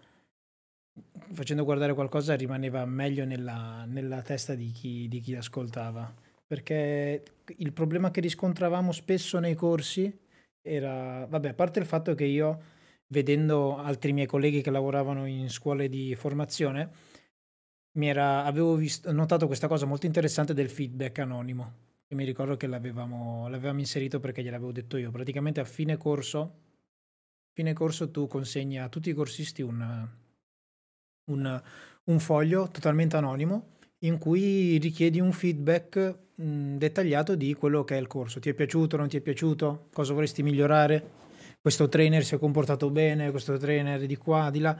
facendo guardare qualcosa rimaneva meglio nella, nella testa di chi, di chi ascoltava. Perché il problema che riscontravamo spesso nei corsi era, vabbè, a parte il fatto che io, vedendo altri miei colleghi che lavoravano in scuole di formazione, era, avevo visto, notato questa cosa molto interessante del feedback anonimo. Che mi ricordo che l'avevamo, l'avevamo inserito perché gliel'avevo detto io. Praticamente a fine corso, fine corso tu consegni a tutti i corsisti un, un, un foglio totalmente anonimo in cui richiedi un feedback mh, dettagliato di quello che è il corso. Ti è piaciuto, non ti è piaciuto? Cosa vorresti migliorare? Questo trainer si è comportato bene, questo trainer di qua, di là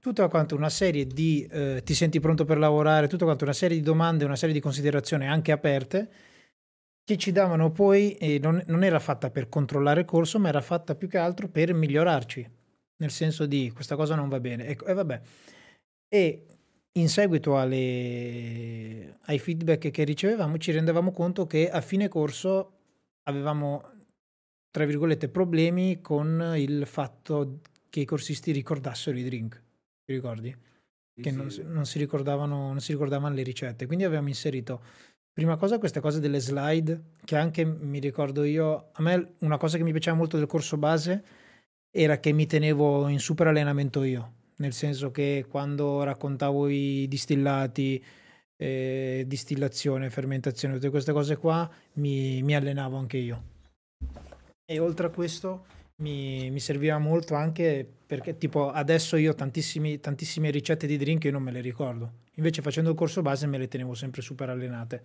tutta quanto una serie di eh, ti senti pronto per lavorare, tutta quanto una serie di domande, una serie di considerazioni anche aperte che ci davano poi, e non, non, era fatta per controllare il corso, ma era fatta più che altro per migliorarci, nel senso di questa cosa non va bene. E, e vabbè. E in seguito alle, ai feedback che ricevevamo ci rendevamo conto che a fine corso avevamo, tra virgolette, problemi con il fatto che i corsisti ricordassero i drink ti ricordi? Sì, che sì. Non, non, si ricordavano, non si ricordavano le ricette. Quindi avevamo inserito, prima cosa, queste cose delle slide, che anche mi ricordo io, a me una cosa che mi piaceva molto del corso base era che mi tenevo in super allenamento io, nel senso che quando raccontavo i distillati, eh, distillazione, fermentazione, tutte queste cose qua, mi, mi allenavo anche io. E oltre a questo mi, mi, serviva molto anche perché tipo adesso io tantissime ricette di drink io non me le ricordo, invece facendo il corso base me le tenevo sempre super allenate.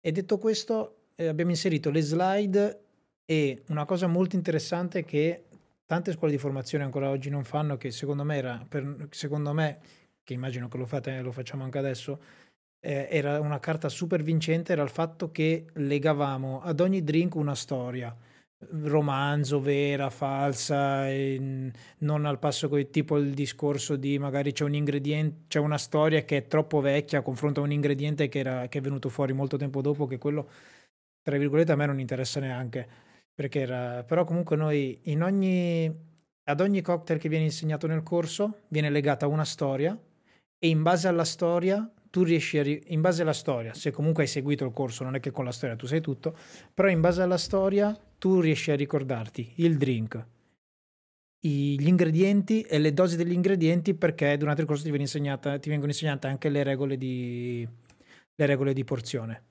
E detto questo eh, abbiamo inserito le slide e una cosa molto interessante che tante scuole di formazione ancora oggi non fanno, che secondo me era, per, secondo me, che immagino che lo fate, lo facciamo anche adesso, eh, era una carta super vincente, era il fatto che legavamo ad ogni drink una storia romanzo, vera, falsa, non al passo con tipo il discorso di magari c'è un ingrediente, c'è una storia che è troppo vecchia, confronta un ingrediente che, era, che è venuto fuori molto tempo dopo, che quello, tra virgolette, a me non interessa neanche, perché era, però comunque noi in ogni, ad ogni cocktail che viene insegnato nel corso viene legata una storia e in base alla storia tu riesci a, in base alla storia, se comunque hai seguito il corso, non è che con la storia tu sai tutto, però in base alla storia tu riesci a ricordarti il drink, gli ingredienti e le dosi degli ingredienti perché durante il corso ti, ti vengono insegnate anche le regole di, le regole di porzione.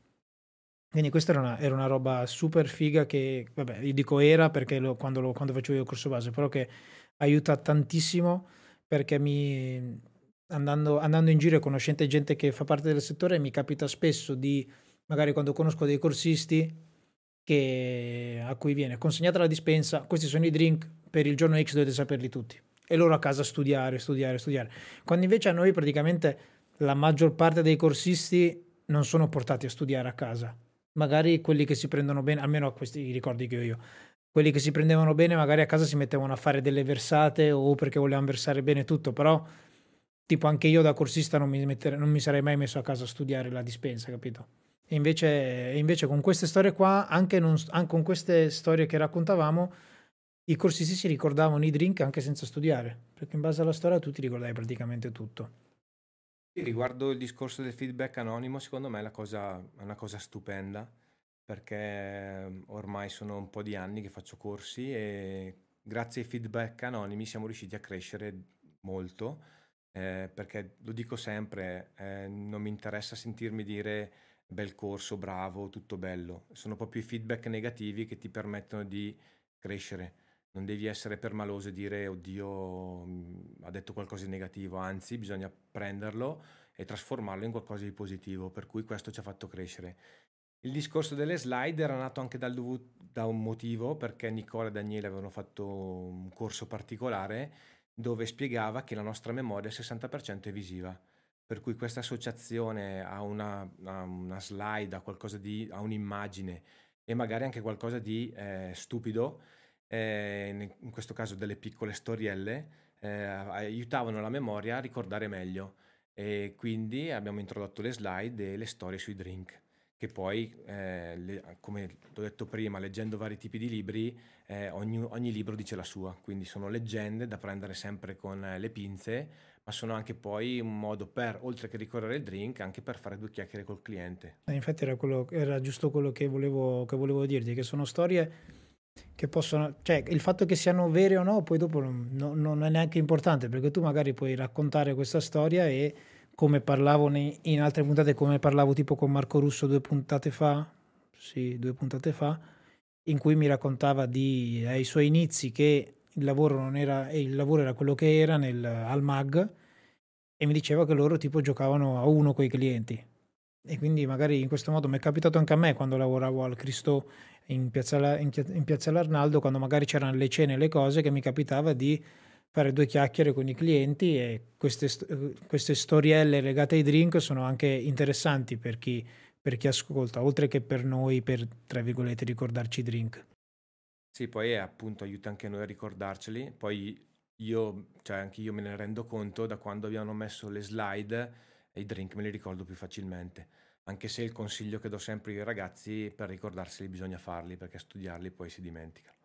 Quindi questa era una, era una roba super figa che, vabbè, io dico era perché lo, quando, lo, quando facevo io il corso base, però che aiuta tantissimo perché mi, andando, andando in giro e conoscendo gente che fa parte del settore, mi capita spesso di, magari quando conosco dei corsisti, che, a cui viene consegnata la dispensa, questi sono i drink, per il giorno X dovete saperli tutti. E loro a casa studiare, studiare, studiare. Quando invece a noi praticamente la maggior parte dei corsisti non sono portati a studiare a casa. Magari quelli che si prendono bene, almeno a questi ricordi che ho io, quelli che si prendevano bene magari a casa si mettevano a fare delle versate o perché volevano versare bene tutto, però tipo anche io da corsista non mi, mettere, non mi sarei mai messo a casa a studiare la dispensa, capito? E invece, invece con queste storie qua, anche, non, anche con queste storie che raccontavamo, i corsisti si ricordavano i drink anche senza studiare, perché in base alla storia tu ti ricordavi praticamente tutto. Riguardo il discorso del feedback anonimo, secondo me è, cosa, è una cosa stupenda, perché ehm, ormai sono un po' di anni che faccio corsi e grazie ai feedback anonimi siamo riusciti a crescere molto, eh, perché lo dico sempre, eh, non mi interessa sentirmi dire bel corso, bravo, tutto bello. Sono proprio i feedback negativi che ti permettono di crescere. Non devi essere permaloso e dire oddio mm, ha detto qualcosa di negativo, anzi bisogna prenderlo e trasformarlo in qualcosa di positivo, per cui questo ci ha fatto crescere. Il discorso delle slide era nato anche dal, da un motivo, perché Nicola e Daniele avevano fatto un corso particolare dove spiegava che la nostra memoria al 60% è visiva per cui questa associazione a una, una slide, a qualcosa di, a un'immagine e magari anche qualcosa di eh, stupido, eh, in questo caso delle piccole storielle, eh, aiutavano la memoria a ricordare meglio. E quindi abbiamo introdotto le slide e le storie sui drink che poi, eh, le, come ho detto prima, leggendo vari tipi di libri, eh, ogni, ogni, libro dice la sua, quindi sono leggende da prendere sempre con le pinze, ma sono anche poi un modo per, oltre che ricorrere il drink, anche per fare due chiacchiere col cliente. Eh, infatti era, quello, era giusto quello che volevo, che volevo, dirti, che sono storie che possono, cioè il fatto che siano vere o no, poi dopo non, non è neanche importante, perché tu magari puoi raccontare questa storia e come parlavo in altre puntate, come parlavo tipo con Marco Russo due puntate fa, sì, due puntate fa, in cui mi raccontava di, ai suoi inizi che il lavoro, era, il lavoro era quello che era nel, al MAG e mi diceva che loro tipo giocavano a uno con i clienti. E quindi magari in questo modo mi è capitato anche a me quando lavoravo al Cristo in Piazza, in, in Piazza L'Arnaldo, quando magari c'erano le cene e le cose, che mi capitava di fare due chiacchiere con i clienti e queste, queste storielle legate ai drink sono anche interessanti per chi, per chi ascolta, oltre che per noi per, tra virgolette, ricordarci i drink. Sì, poi appunto aiuta anche noi a ricordarceli. Poi io, cioè anche io me ne rendo conto da quando abbiamo messo le slide e i drink me li ricordo più facilmente. Anche se il consiglio che do sempre ai ragazzi per ricordarseli bisogna farli perché studiarli poi si dimenticano.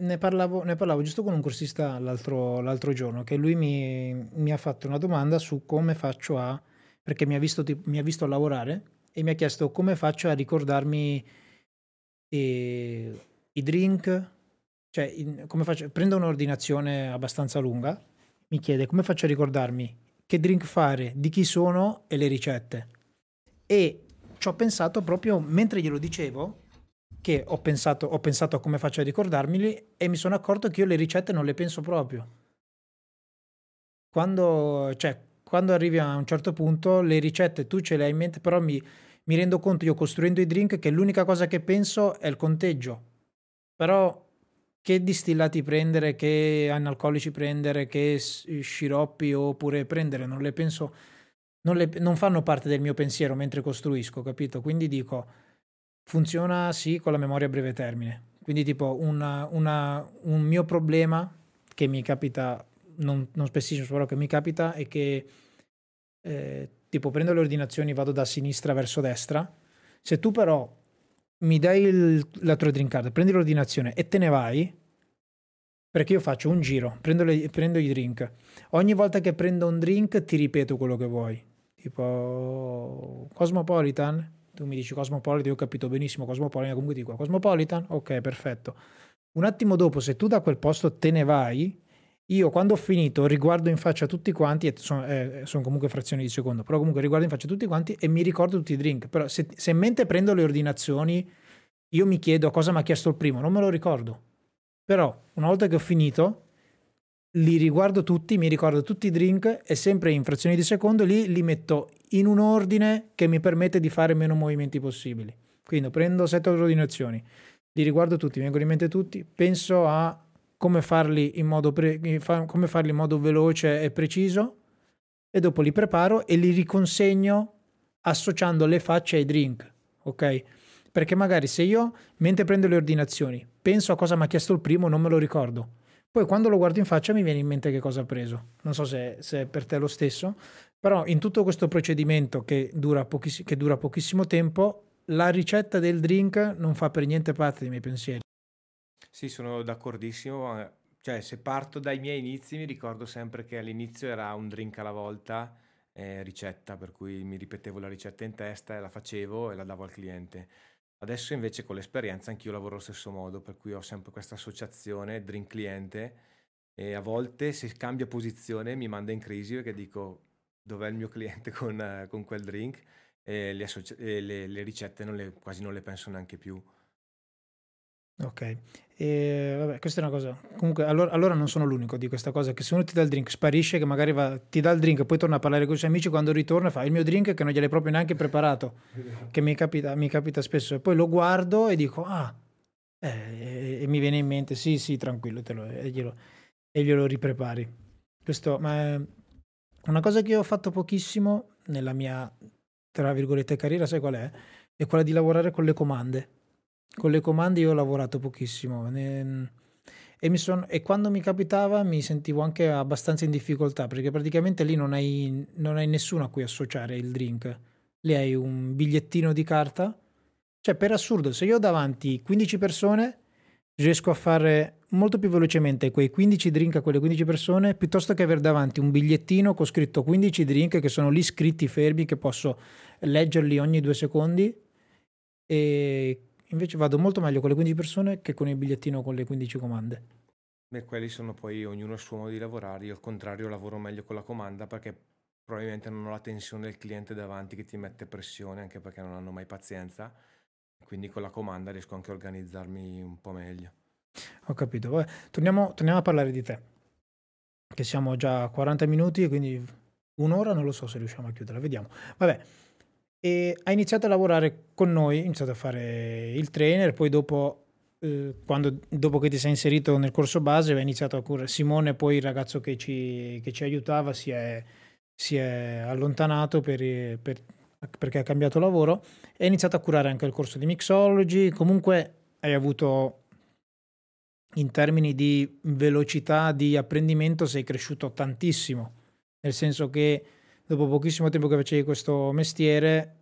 Ne parlavo, ne parlavo giusto con un corsista l'altro, l'altro giorno che lui mi, mi, ha fatto una domanda su come faccio a, perché mi ha, visto, mi ha visto lavorare e mi ha chiesto come faccio a ricordarmi eh, i drink, cioè in, come faccio, prendo un'ordinazione abbastanza lunga, mi chiede come faccio a ricordarmi che drink fare, di chi sono e le ricette. E ci ho pensato proprio mentre glielo dicevo, che ho pensato, ho pensato a come faccio a ricordarmeli e mi sono accorto che io le ricette non le penso proprio. Quando, cioè, quando arrivi a un certo punto, le ricette tu ce le hai in mente, però mi, mi rendo conto io costruendo i drink che l'unica cosa che penso è il conteggio. Però che distillati prendere, che analcolici prendere, che sciroppi oppure prendere, non le penso, non, le, non fanno parte del mio pensiero mentre costruisco, capito? Quindi dico Funziona sì con la memoria a breve termine. Quindi tipo una, una, un mio problema che mi capita, non, non spessissimo, però che mi capita è che eh, tipo prendo le ordinazioni, vado da sinistra verso destra. Se tu però mi dai il, la tua drink card, prendi l'ordinazione e te ne vai, perché io faccio un giro, prendo, le, prendo i drink. Ogni volta che prendo un drink ti ripeto quello che vuoi. Tipo Cosmopolitan, tu mi dici Cosmopolitan, io ho capito benissimo Cosmopolitan, comunque dico Cosmopolitan, ok, perfetto. Un attimo dopo, se tu da quel posto te ne vai, io quando ho finito riguardo in faccia tutti quanti, sono, eh, sono, comunque frazioni di secondo, però comunque riguardo in faccia tutti quanti e mi ricordo tutti i drink. Però se, se mentre prendo le ordinazioni io mi chiedo cosa mi ha chiesto il primo, non me lo ricordo. Però una volta che ho finito, li riguardo tutti, mi ricordo tutti i drink e sempre in frazioni di secondo lì li metto in un ordine che mi permette di fare meno movimenti possibili. Quindi prendo sette ordinazioni, li riguardo tutti, mi vengono in mente tutti, penso a come farli in modo, pre- come farli in modo veloce e preciso e dopo li preparo e li riconsegno associando le facce ai drink, ok? Perché magari se io, mentre prendo le ordinazioni, penso a cosa mi ha chiesto il primo, non me lo ricordo. Poi quando lo guardo in faccia mi viene in mente che cosa ha preso. Non so se, se è per te lo stesso, però in tutto questo procedimento che dura, pochiss- che dura pochissimo tempo, la ricetta del drink non fa per niente parte dei miei pensieri. Sì, sono d'accordissimo. Cioè, se parto dai miei inizi, mi ricordo sempre che all'inizio era un drink alla volta, eh, ricetta, per cui mi ripetevo la ricetta in testa e la facevo e la davo al cliente. Adesso invece con l'esperienza anch'io lavoro allo stesso modo, per cui ho sempre questa associazione drink cliente e a volte se cambia posizione mi manda in crisi perché dico dov'è il mio cliente con, con quel drink e le, associ- e le, le ricette non le, quasi non le penso neanche più. Ok, e, vabbè, questa è una cosa. Comunque, allora, allora, non sono l'unico di questa cosa. Che se uno ti dà il drink, sparisce, che magari va, ti dà il drink e poi torna a parlare con i suoi amici. Quando ritorna, fa il mio drink che non gliel'hai proprio neanche preparato. che mi capita, mi capita spesso. E poi lo guardo e dico, ah, eh, e, e, mi viene in mente, sì, sì, tranquillo, te lo, e, glielo, e glielo riprepari. Questo, ma è una cosa che io ho fatto pochissimo nella mia, tra virgolette, carriera, sai qual è? È quella di lavorare con le comande con le comande io ho lavorato pochissimo ne, e, son, e, quando mi capitava mi sentivo anche abbastanza in difficoltà perché praticamente lì non hai, non hai nessuno a cui associare il drink. Lì hai un bigliettino di carta. Cioè, per assurdo, se io ho davanti 15 persone, riesco a fare molto più velocemente quei 15 drink a quelle 15 persone piuttosto che aver davanti un bigliettino con scritto 15 drink che sono lì scritti fermi che posso leggerli ogni due secondi e Invece vado molto meglio con le 15 persone che con il bigliettino con le 15 comande. Beh, quelli sono poi ognuno il suo modo di lavorare. Io al contrario lavoro meglio con la comanda perché probabilmente non ho la tensione del cliente davanti che ti mette pressione, anche perché non hanno mai pazienza. Quindi con la comanda riesco anche a organizzarmi un po' meglio. Ho capito. Vabbè, torniamo, torniamo a parlare di te. Che siamo già a 40 minuti, quindi un'ora non lo so se riusciamo a chiudere. Vediamo. Vabbè e ha iniziato a lavorare con noi, ha iniziato a fare il trainer, poi dopo, eh, quando, dopo che ti sei inserito nel corso base, ha iniziato a curare. Simone, poi il ragazzo che ci, che ci aiutava si è, si è allontanato per, per, perché ha cambiato lavoro e ha iniziato a curare anche il corso di mixology, comunque hai avuto in termini di velocità di apprendimento sei cresciuto tantissimo, nel senso che dopo pochissimo tempo che facevi questo mestiere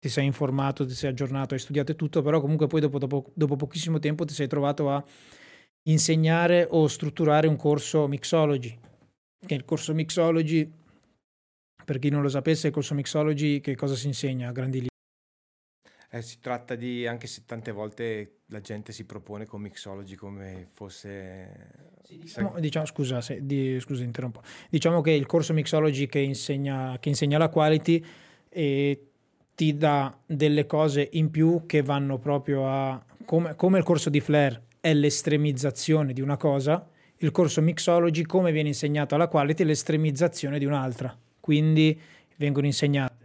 ti sei informato, ti sei aggiornato, hai studiato e tutto, però comunque poi dopo, dopo, dopo pochissimo tempo ti sei trovato a insegnare o strutturare un corso mixology. Che il corso mixology, per chi non lo sapesse, il corso mixology che cosa si insegna a grandi linee? Eh, si tratta di, anche se tante volte la gente si propone con mixology come fosse... Sì, diciamo, diciamo, scusa, se, di, scusa, interrompo. Diciamo che il corso mixology che insegna, che insegna la quality e ti dà delle cose in più che vanno proprio a... come, come il corso di Flair è l'estremizzazione di una cosa, il corso mixology come viene insegnato alla quality è l'estremizzazione di un'altra. Quindi vengono insegnate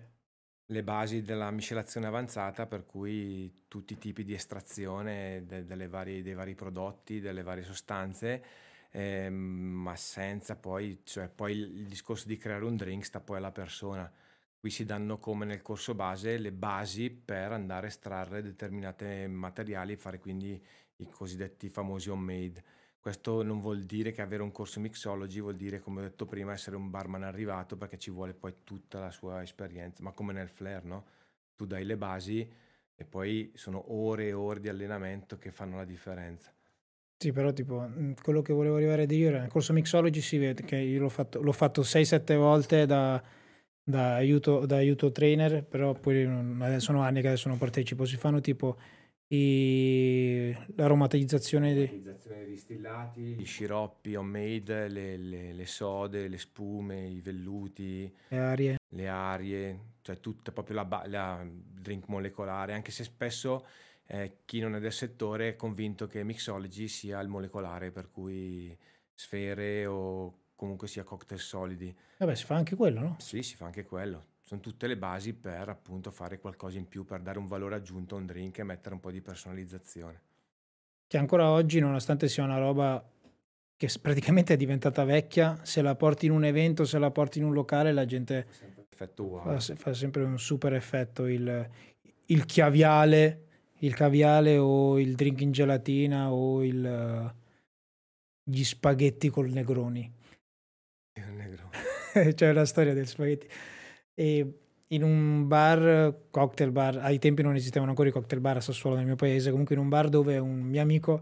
le basi della miscelazione avanzata, per cui tutti i tipi di estrazione de- varie, dei vari prodotti, delle varie sostanze, ehm, ma senza poi, cioè poi il discorso di creare un drink sta poi alla persona. Qui si danno come nel corso base le basi per andare a estrarre determinati materiali e fare quindi i cosiddetti famosi homemade. Questo non vuol dire che avere un corso mixology vuol dire, come ho detto prima, essere un barman arrivato perché ci vuole poi tutta la sua esperienza, ma come nel flair, no? Tu dai le basi e poi sono ore e ore di allenamento che fanno la differenza. Sì, però tipo, quello che volevo arrivare a dire, nel corso mixology si vede che io l'ho fatto, l'ho fatto 6-7 volte da, da, aiuto, da aiuto trainer, però poi sono anni che adesso non partecipo, si fanno tipo i le, l'aromatizzazione dei... L'aromatizzazione dei distillati, gli sciroppi homemade, le, le, le sode, le spume, i velluti, le arie. le arie, cioè tutta proprio la, la drink molecolare, anche se spesso eh, chi non è del settore è convinto che mixology sia il molecolare, per cui sfere o comunque sia cocktail solidi. Vabbè, si fa anche quello, no? Sì, si fa anche quello. Sono tutte le basi per appunto fare qualcosa in più, per dare un valore aggiunto a un drink e mettere un po' di personalizzazione. Che ancora oggi, nonostante sia una roba che praticamente è diventata vecchia, se la porti in un evento, se la porti in un locale, la gente wow. fa, fa sempre un super effetto. Il, il chiaviale, il caviale o il drink in gelatina o il, gli spaghetti col Negroni. Il negro. C'è la storia del spaghetti. E in un bar, cocktail bar, ai tempi non esistevano ancora i cocktail bar a Sassuolo nel mio paese, comunque in un bar dove un mio amico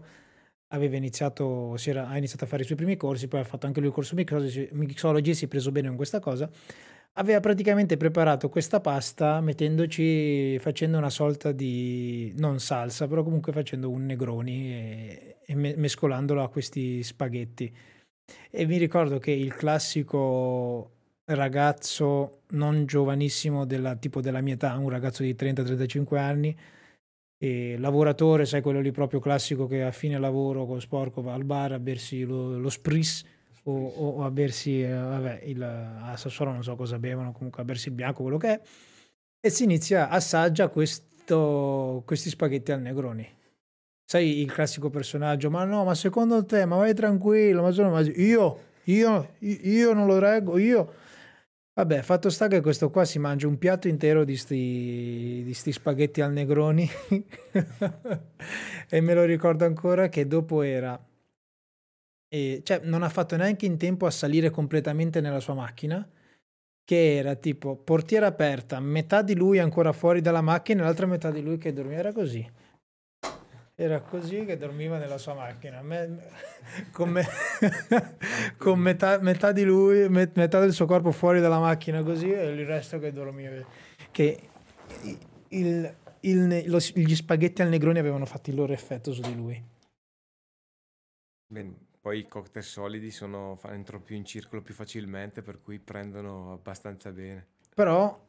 aveva iniziato, si era, ha iniziato a fare i suoi primi corsi, poi ha fatto anche lui il corso mixology, mixology si è preso bene con questa cosa. Aveva praticamente preparato questa pasta mettendoci, facendo una sorta di, non salsa, però comunque facendo un negroni e, e me- mescolandolo a questi spaghetti. E mi ricordo che il classico ragazzo non giovanissimo della, tipo della mia età, un ragazzo di 30-35 anni, e lavoratore, sai quello lì proprio classico che a fine lavoro con sporco va al bar a bersi lo, lo spritz o, o- a bersi, eh, vabbè, il, a Sassuolo non so cosa bevono, comunque a bersi il bianco, quello che è, e si inizia, assaggia questo, questi spaghetti al Negroni. Sai il classico personaggio, ma no, ma secondo te, ma vai tranquillo, ma sono, ma io, io, io non lo reggo, io. Vabbè, fatto sta che questo qua si mangia un piatto intero di sti, di sti spaghetti al Negroni e me lo ricordo ancora che dopo era, e, cioè non ha fatto neanche in tempo a salire completamente nella sua macchina, che era tipo portiera aperta, metà di lui ancora fuori dalla macchina e l'altra metà di lui che dormiva, era così. Era così che dormiva nella sua macchina, me- con, me- con metà, metà di lui, met- metà del suo corpo fuori dalla macchina così e il resto che dormiva. Che il- il- lo- gli spaghetti al Negroni avevano fatto il loro effetto su di lui. Bene, Poi i cocktail solidi sono, entrano più in circolo più facilmente, per cui prendono abbastanza bene. Però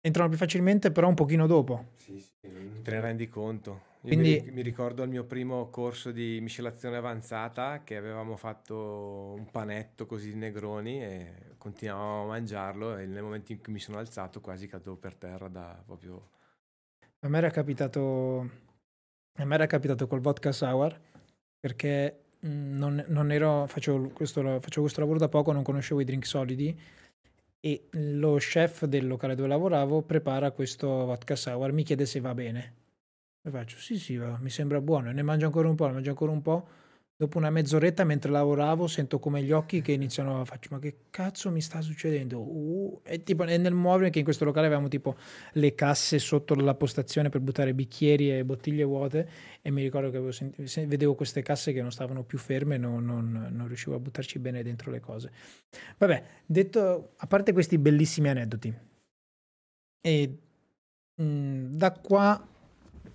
entrano più facilmente, però un pochino dopo. Te ne rendi conto? Quindi- mi, ri- mi ricordo il mio primo corso di miscelazione avanzata che avevamo fatto un panetto così di negroni e continuavamo a mangiarlo e nel momento in cui mi sono alzato quasi cadevo per terra da proprio... A me era capitato, a me era capitato col vodka sour perché mh, non, non ero, facevo questo, facevo questo lavoro da poco, non conoscevo i drink solidi e lo chef del locale dove lavoravo prepara questo vodka sour, mi chiede se va bene. E faccio sì sì, va, mi sembra buono, e ne mangio ancora un po', ne mangio ancora un po'. Dopo una mezz'oretta mentre lavoravo sento come gli occhi che iniziano a faccio ma che cazzo mi sta succedendo? Uh, e tipo e nel muovere che in questo locale avevamo tipo le casse sotto la postazione per buttare bicchieri e bottiglie vuote e mi ricordo che senti- se- vedevo queste casse che non stavano più ferme non, non- non riuscivo a buttarci bene dentro le cose. Vabbè, detto, a parte questi bellissimi aneddoti, e mh, da qua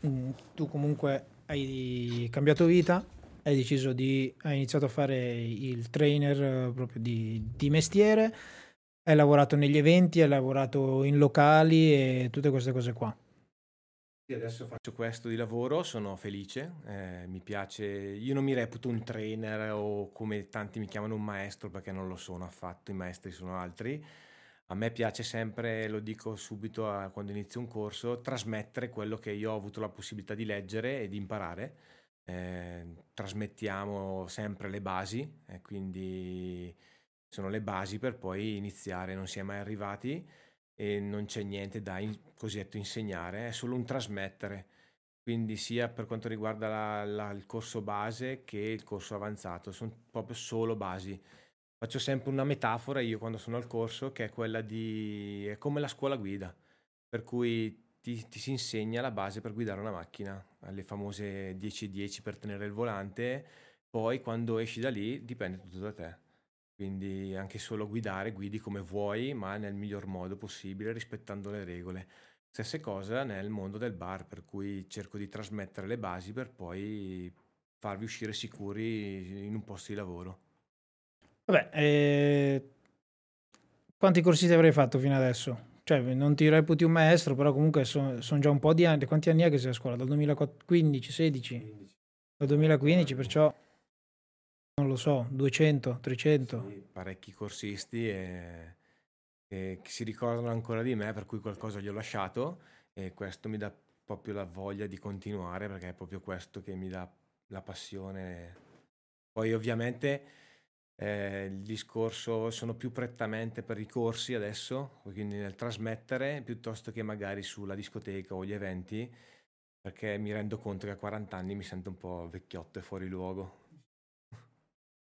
mh, tu comunque hai cambiato vita, hai deciso di, hai iniziato a fare il trainer eh, proprio di, di mestiere, hai lavorato negli eventi, hai lavorato in locali e tutte queste cose qua. Adesso faccio questo di lavoro, sono felice, eh, mi piace, io non mi reputo un trainer o come tanti mi chiamano un maestro perché non lo sono affatto, i maestri sono altri. A me piace sempre, lo dico subito a- quando inizio un corso, trasmettere quello che io ho avuto la possibilità di leggere e di imparare. Eh, trasmettiamo sempre le basi, e quindi sono le basi per poi iniziare, non si è mai arrivati e non c'è niente da in- cosiddetto insegnare, è solo un trasmettere. Quindi sia per quanto riguarda la- la- il corso base che il corso avanzato, sono proprio solo basi. Faccio sempre una metafora io quando sono al corso che è quella di... è come la scuola guida, per cui ti, ti si insegna la base per guidare una macchina, le famose 10-10 per tenere il volante, poi quando esci da lì dipende tutto da te. Quindi anche solo guidare, guidi come vuoi, ma nel miglior modo possibile, rispettando le regole. Stesse cosa nel mondo del bar, per cui cerco di trasmettere le basi per poi farvi uscire sicuri in un posto di lavoro. Vabbè, eh, quanti corsi ti avrei fatto fino adesso? Cioè, non ti reputi un maestro, però comunque sono son già un po' di anni. Quanti anni è che sei a scuola? Dal 2015, 16? Dal 2015, perciò non lo so, 200, 300. Sì, parecchi corsisti e, e che si ricordano ancora di me, per cui qualcosa gli ho lasciato e questo mi dà proprio la voglia di continuare perché è proprio questo che mi dà la passione. Poi ovviamente eh, il discorso sono più prettamente per i corsi adesso, quindi nel trasmettere piuttosto che magari sulla discoteca o gli eventi, perché mi rendo conto che a 40 anni mi sento un po' vecchiotto e fuori luogo.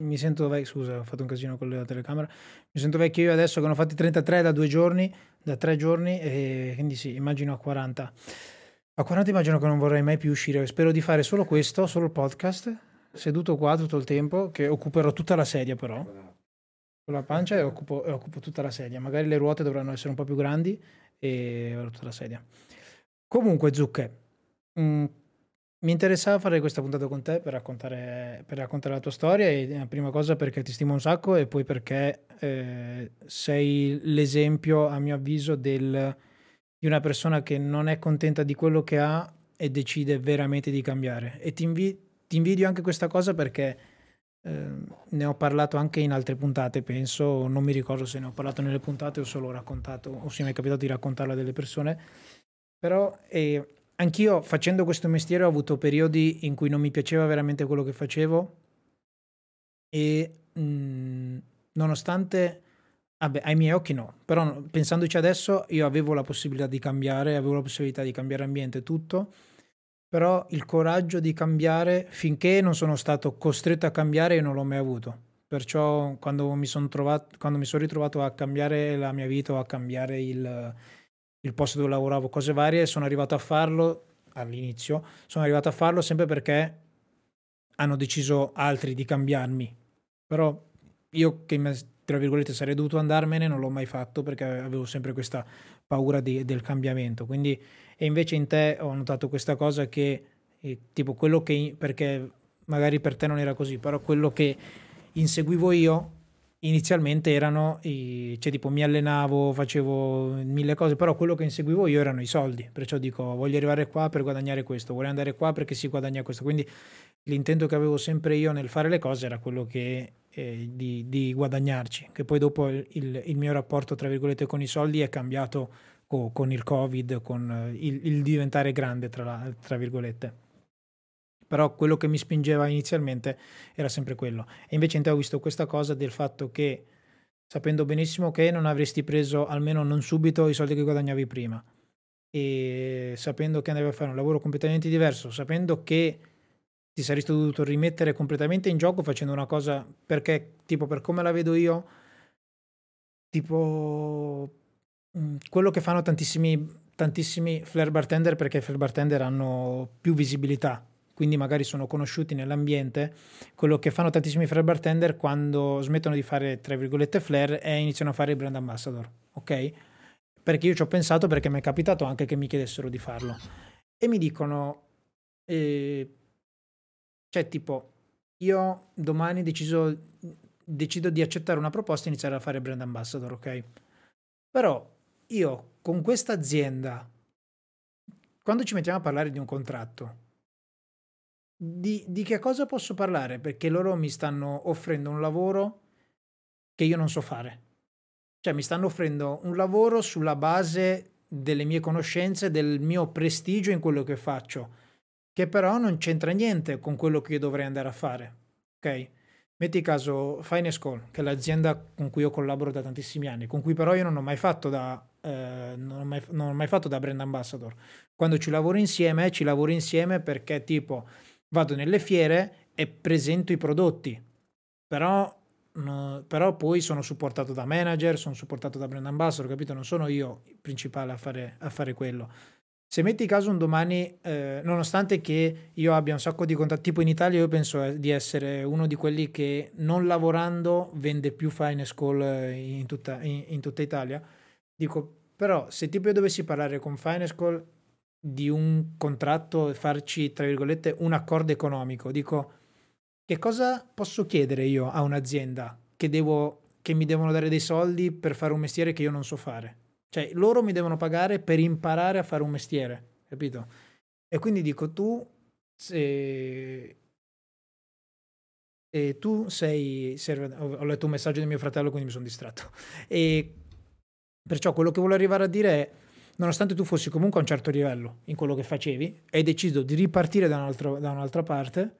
Mi sento vecchio, scusa, ho fatto un casino con la telecamera. Mi sento vecchio io adesso che ne ho fatti 33 da due giorni, da tre giorni, e quindi sì, immagino a 40. A 40 immagino che non vorrei mai più uscire. Spero di fare solo questo, solo il podcast, seduto qua tutto il tempo, che occuperò tutta la sedia però. Con la pancia e occupo, e occupo tutta la sedia. Magari le ruote dovranno essere un po' più grandi e avrò tutta la sedia. Comunque, Zucche, mm, mi interessava fare questa puntata con te per raccontare, per raccontare la tua storia e la prima cosa perché ti stimo un sacco e poi perché eh, sei l'esempio, a mio avviso, del, di una persona che non è contenta di quello che ha e decide veramente di cambiare. E ti, invi- ti invidio anche questa cosa perché eh, ne ho parlato anche in altre puntate, penso, non mi ricordo se ne ho parlato nelle puntate o solo raccontato, o se mi è capitato di raccontarla a delle persone, però... Eh, anch'io facendo questo mestiere ho avuto periodi in cui non mi piaceva veramente quello che facevo e mh, mhmm, nonostante, vabbè, ai miei occhi no, però pensandoci adesso io avevo la possibilità di cambiare, avevo la possibilità di cambiare ambiente e tutto, però il coraggio di cambiare finché non sono stato costretto a cambiare io non l'ho mai avuto. Perciò quando mi sono, sono ritrovato a cambiare la mia vita o a cambiare il, il posto dove lavoravo, cose varie, sono arrivato a farlo all'inizio, sono arrivato a farlo sempre perché hanno deciso altri di cambiarmi. Però io che tra virgolette sarei dovuto andarmene non l'ho mai fatto perché avevo sempre questa paura di, del cambiamento. Quindi, e invece in te ho notato questa cosa che eh, tipo quello che perché magari per te non era così, però quello che inseguivo io inizialmente erano, i, cioè tipo mi allenavo, facevo mille cose, però quello che inseguivo io erano i soldi, perciò dico voglio arrivare qua per guadagnare questo, voglio andare qua perché si guadagna questo, quindi l'intento che avevo sempre io nel fare le cose era quello che, eh, di, di, guadagnarci, che poi dopo il, il, mio rapporto tra virgolette con i soldi è cambiato co, con il covid, con il, il diventare grande tra, la, tra virgolette però quello che mi spingeva inizialmente era sempre quello. E invece in te ho visto questa cosa del fatto che, sapendo benissimo che non avresti preso, almeno non subito, i soldi che guadagnavi prima, e sapendo che andavi a fare un lavoro completamente diverso, sapendo che ti saresti dovuto rimettere completamente in gioco facendo una cosa perché, tipo, per come la vedo io, tipo quello che fanno tantissimi, tantissimi flare bartender perché i flare bartender hanno più visibilità quindi magari sono conosciuti nell'ambiente, quello che fanno tantissimi flare bartender quando smettono di fare, tra virgolette, flare e iniziano a fare il brand ambassador, ok? Perché io ci ho pensato perché mi è capitato anche che mi chiedessero di farlo. E mi dicono, eh, cioè tipo, io domani deciso, decido di accettare una proposta e iniziare a fare brand ambassador, ok? Però io con questa azienda, quando ci mettiamo a parlare di un contratto, di, di che cosa posso parlare? Perché loro mi stanno offrendo un lavoro che io non so fare. Cioè mi stanno offrendo un lavoro sulla base delle mie conoscenze, del mio prestigio in quello che faccio, che però non c'entra niente con quello che io dovrei andare a fare. Ok? Metti caso Finance Call, che è l'azienda con cui io collaboro da tantissimi anni, con cui però io non ho mai fatto da, eh, non ho mai, non ho mai fatto da brand ambassador. Quando ci lavoro insieme, ci lavoro insieme perché tipo vado nelle fiere e presento i prodotti, però, no, però poi sono supportato da manager, sono supportato da brand ambassador, capito? Non sono io il principale a fare, a fare quello. Se metti caso un domani, eh, nonostante che io abbia un sacco di contatti, tipo in Italia io penso eh, di essere uno di quelli che non lavorando vende più finance call eh, in tutta, in, in tutta Italia, dico Però se tipo io dovessi parlare con Finescall di un contratto e farci, tra virgolette, un accordo economico, dico che cosa posso chiedere io a un'azienda che, devo, che mi devono dare dei soldi per fare un mestiere che io non so fare? Cioè, loro mi devono pagare per imparare a fare un mestiere, capito? E quindi dico, tu, se, e tu sei, serve, ho letto un messaggio di mio fratello, quindi mi sono distratto. E perciò quello che voglio arrivare a dire è, nonostante tu fossi comunque a un certo livello in quello che facevi, hai deciso di ripartire da, un da un'altra parte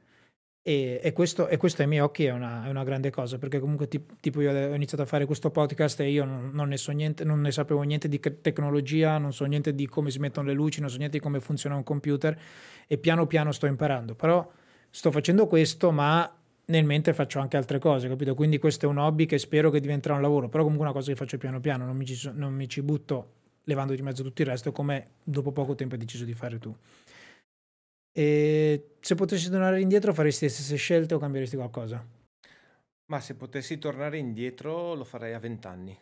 e, e, questo, e, questo, ai miei occhi è una, è una grande cosa, perché comunque tipo io ho iniziato a fare questo podcast e io non, non, ne so niente, non ne sapevo niente di tecnologia, non so niente di come si mettono le luci, non so niente di come funziona un computer e piano piano sto imparando. Però sto facendo questo, ma nel mente faccio anche altre cose, capito? Quindi questo è un hobby che spero che diventerà un lavoro, però comunque una cosa che faccio piano piano, non mi ci, non mi ci butto levando di mezzo tutto il resto come dopo poco tempo hai deciso di fare tu. E se potessi tornare indietro faresti le stesse scelte o cambieresti qualcosa? Ma se potessi tornare indietro lo farei a vent'anni.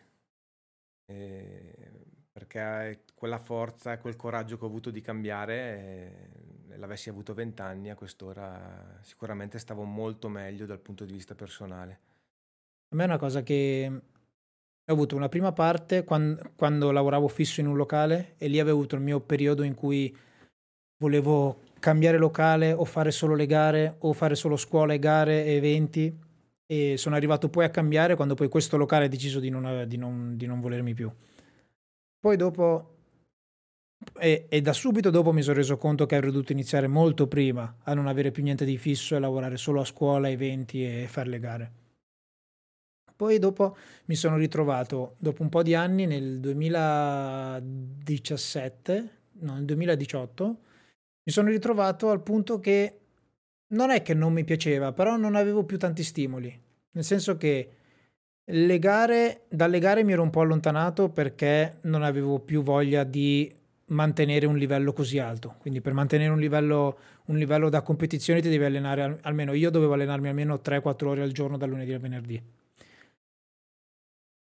perché quella forza, quel coraggio che ho avuto di cambiare, eh, l'avessi avuto vent'anni, a quest'ora sicuramente stavo molto meglio dal punto di vista personale. A me è una cosa che ho avuto una prima parte quando, quando lavoravo fisso in un locale e lì avevo avuto il mio periodo in cui volevo cambiare locale o fare solo le gare o fare solo scuola e gare e eventi e sono arrivato poi a cambiare quando poi questo locale ha deciso di non, di non, di non volermi più. Poi dopo e, e, da subito dopo mi sono reso conto che avrei dovuto iniziare molto prima a non avere più niente di fisso e lavorare solo a scuola, eventi e fare le gare. Poi dopo mi sono ritrovato, dopo un po' di anni, nel 2017, no, nel 2018, mi sono ritrovato al punto che non è che non mi piaceva, però non avevo più tanti stimoli. Nel senso che le gare, dalle gare mi ero un po' allontanato perché non avevo più voglia di mantenere un livello così alto. Quindi per mantenere un livello, un livello da competizione ti devi allenare, almeno io dovevo allenarmi almeno 3-4 ore al giorno dal lunedì al venerdì.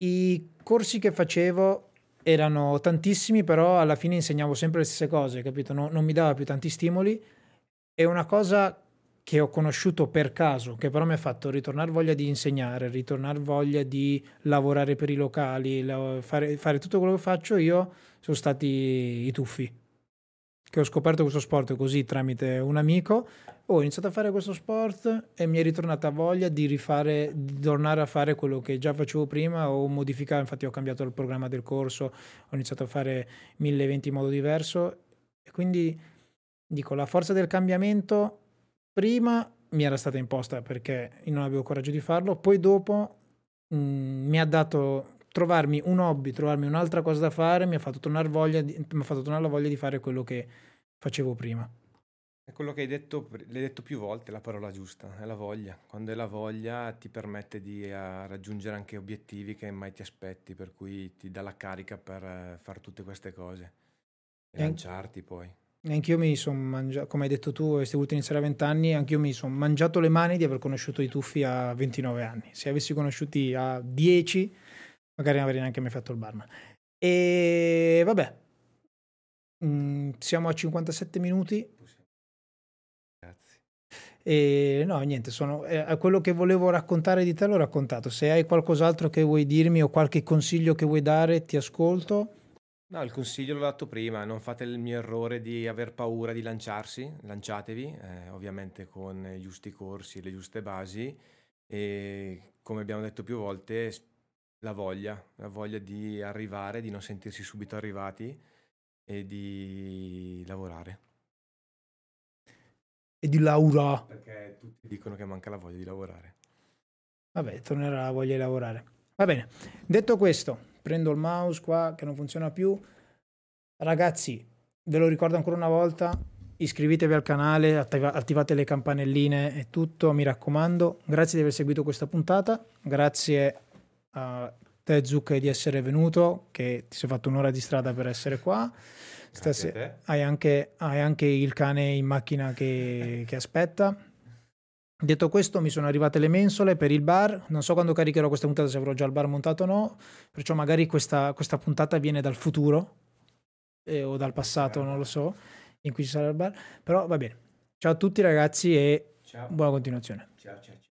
I corsi che facevo erano tantissimi, però alla fine insegnavo sempre le stesse cose, capito? No, non mi dava più tanti stimoli. E una cosa che ho conosciuto per caso, che però mi ha fatto ritornare voglia di insegnare, ritornare voglia di lavorare per i locali, fare, fare tutto quello che faccio io, sono stati i tuffi. Che ho scoperto questo sport così tramite un amico ho iniziato a fare questo sport e mi è ritornata voglia di rifare, di tornare a fare quello che già facevo prima o modificare, infatti ho cambiato il programma del corso, ho iniziato a fare mille eventi in modo diverso e quindi dico la forza del cambiamento prima mi era stata imposta perché non avevo coraggio di farlo, poi dopo mh, mi ha dato trovarmi un hobby, trovarmi un'altra cosa da fare, mi ha fatto tornare, voglia di, mi ha fatto tornare la voglia di fare quello che facevo prima. È quello che hai detto, l'hai detto più volte, la parola giusta, è la voglia. Quando è la voglia ti permette di uh, raggiungere anche obiettivi che mai ti aspetti, per cui ti dà la carica per uh, fare tutte queste cose e, e lanciarti poi. Anch'io mi sono mangiato, come hai detto tu, hai voluto iniziare a 20 anni, anch'io mi sono mangiato le mani di aver conosciuto i tuffi a 29 anni. Se avessi conosciuti a 10, magari non avrei neanche mai fatto il barman. E vabbè, mm, siamo a 57 minuti e no, niente, sono, eh, quello che volevo raccontare di te l'ho raccontato. Se hai qualcos'altro che vuoi dirmi o qualche consiglio che vuoi dare, ti ascolto. No, il consiglio l'ho dato prima, non fate il mio errore di aver paura di lanciarsi, lanciatevi, eh, ovviamente con i giusti corsi, le giuste basi e come abbiamo detto più volte, la voglia, la voglia di arrivare, di non sentirsi subito arrivati e di lavorare e di Laura. Perché tutti dicono che manca la voglia di lavorare. Vabbè, tornerà la voglia di lavorare. Va bene, detto questo, prendo il mouse qua che non funziona più. Ragazzi, ve lo ricordo ancora una volta, iscrivetevi al canale, attiva- attivate le campanelline e tutto, mi raccomando. Grazie di aver seguito questa puntata, grazie a te Zucca di essere venuto, che ti sei fatto un'ora di strada per essere qua. Stasera hai anche, hai anche, il cane in macchina che, che aspetta. Detto questo, mi sono arrivate le mensole per il bar. Non so quando caricherò questa puntata, se avrò già il bar montato o no. Perciò magari questa, questa puntata viene dal futuro eh, o dal passato, non lo so, in cui ci sarà il bar. Però va bene. Ciao a tutti ragazzi e Ciao. buona continuazione. Ciao, ciao, ciao.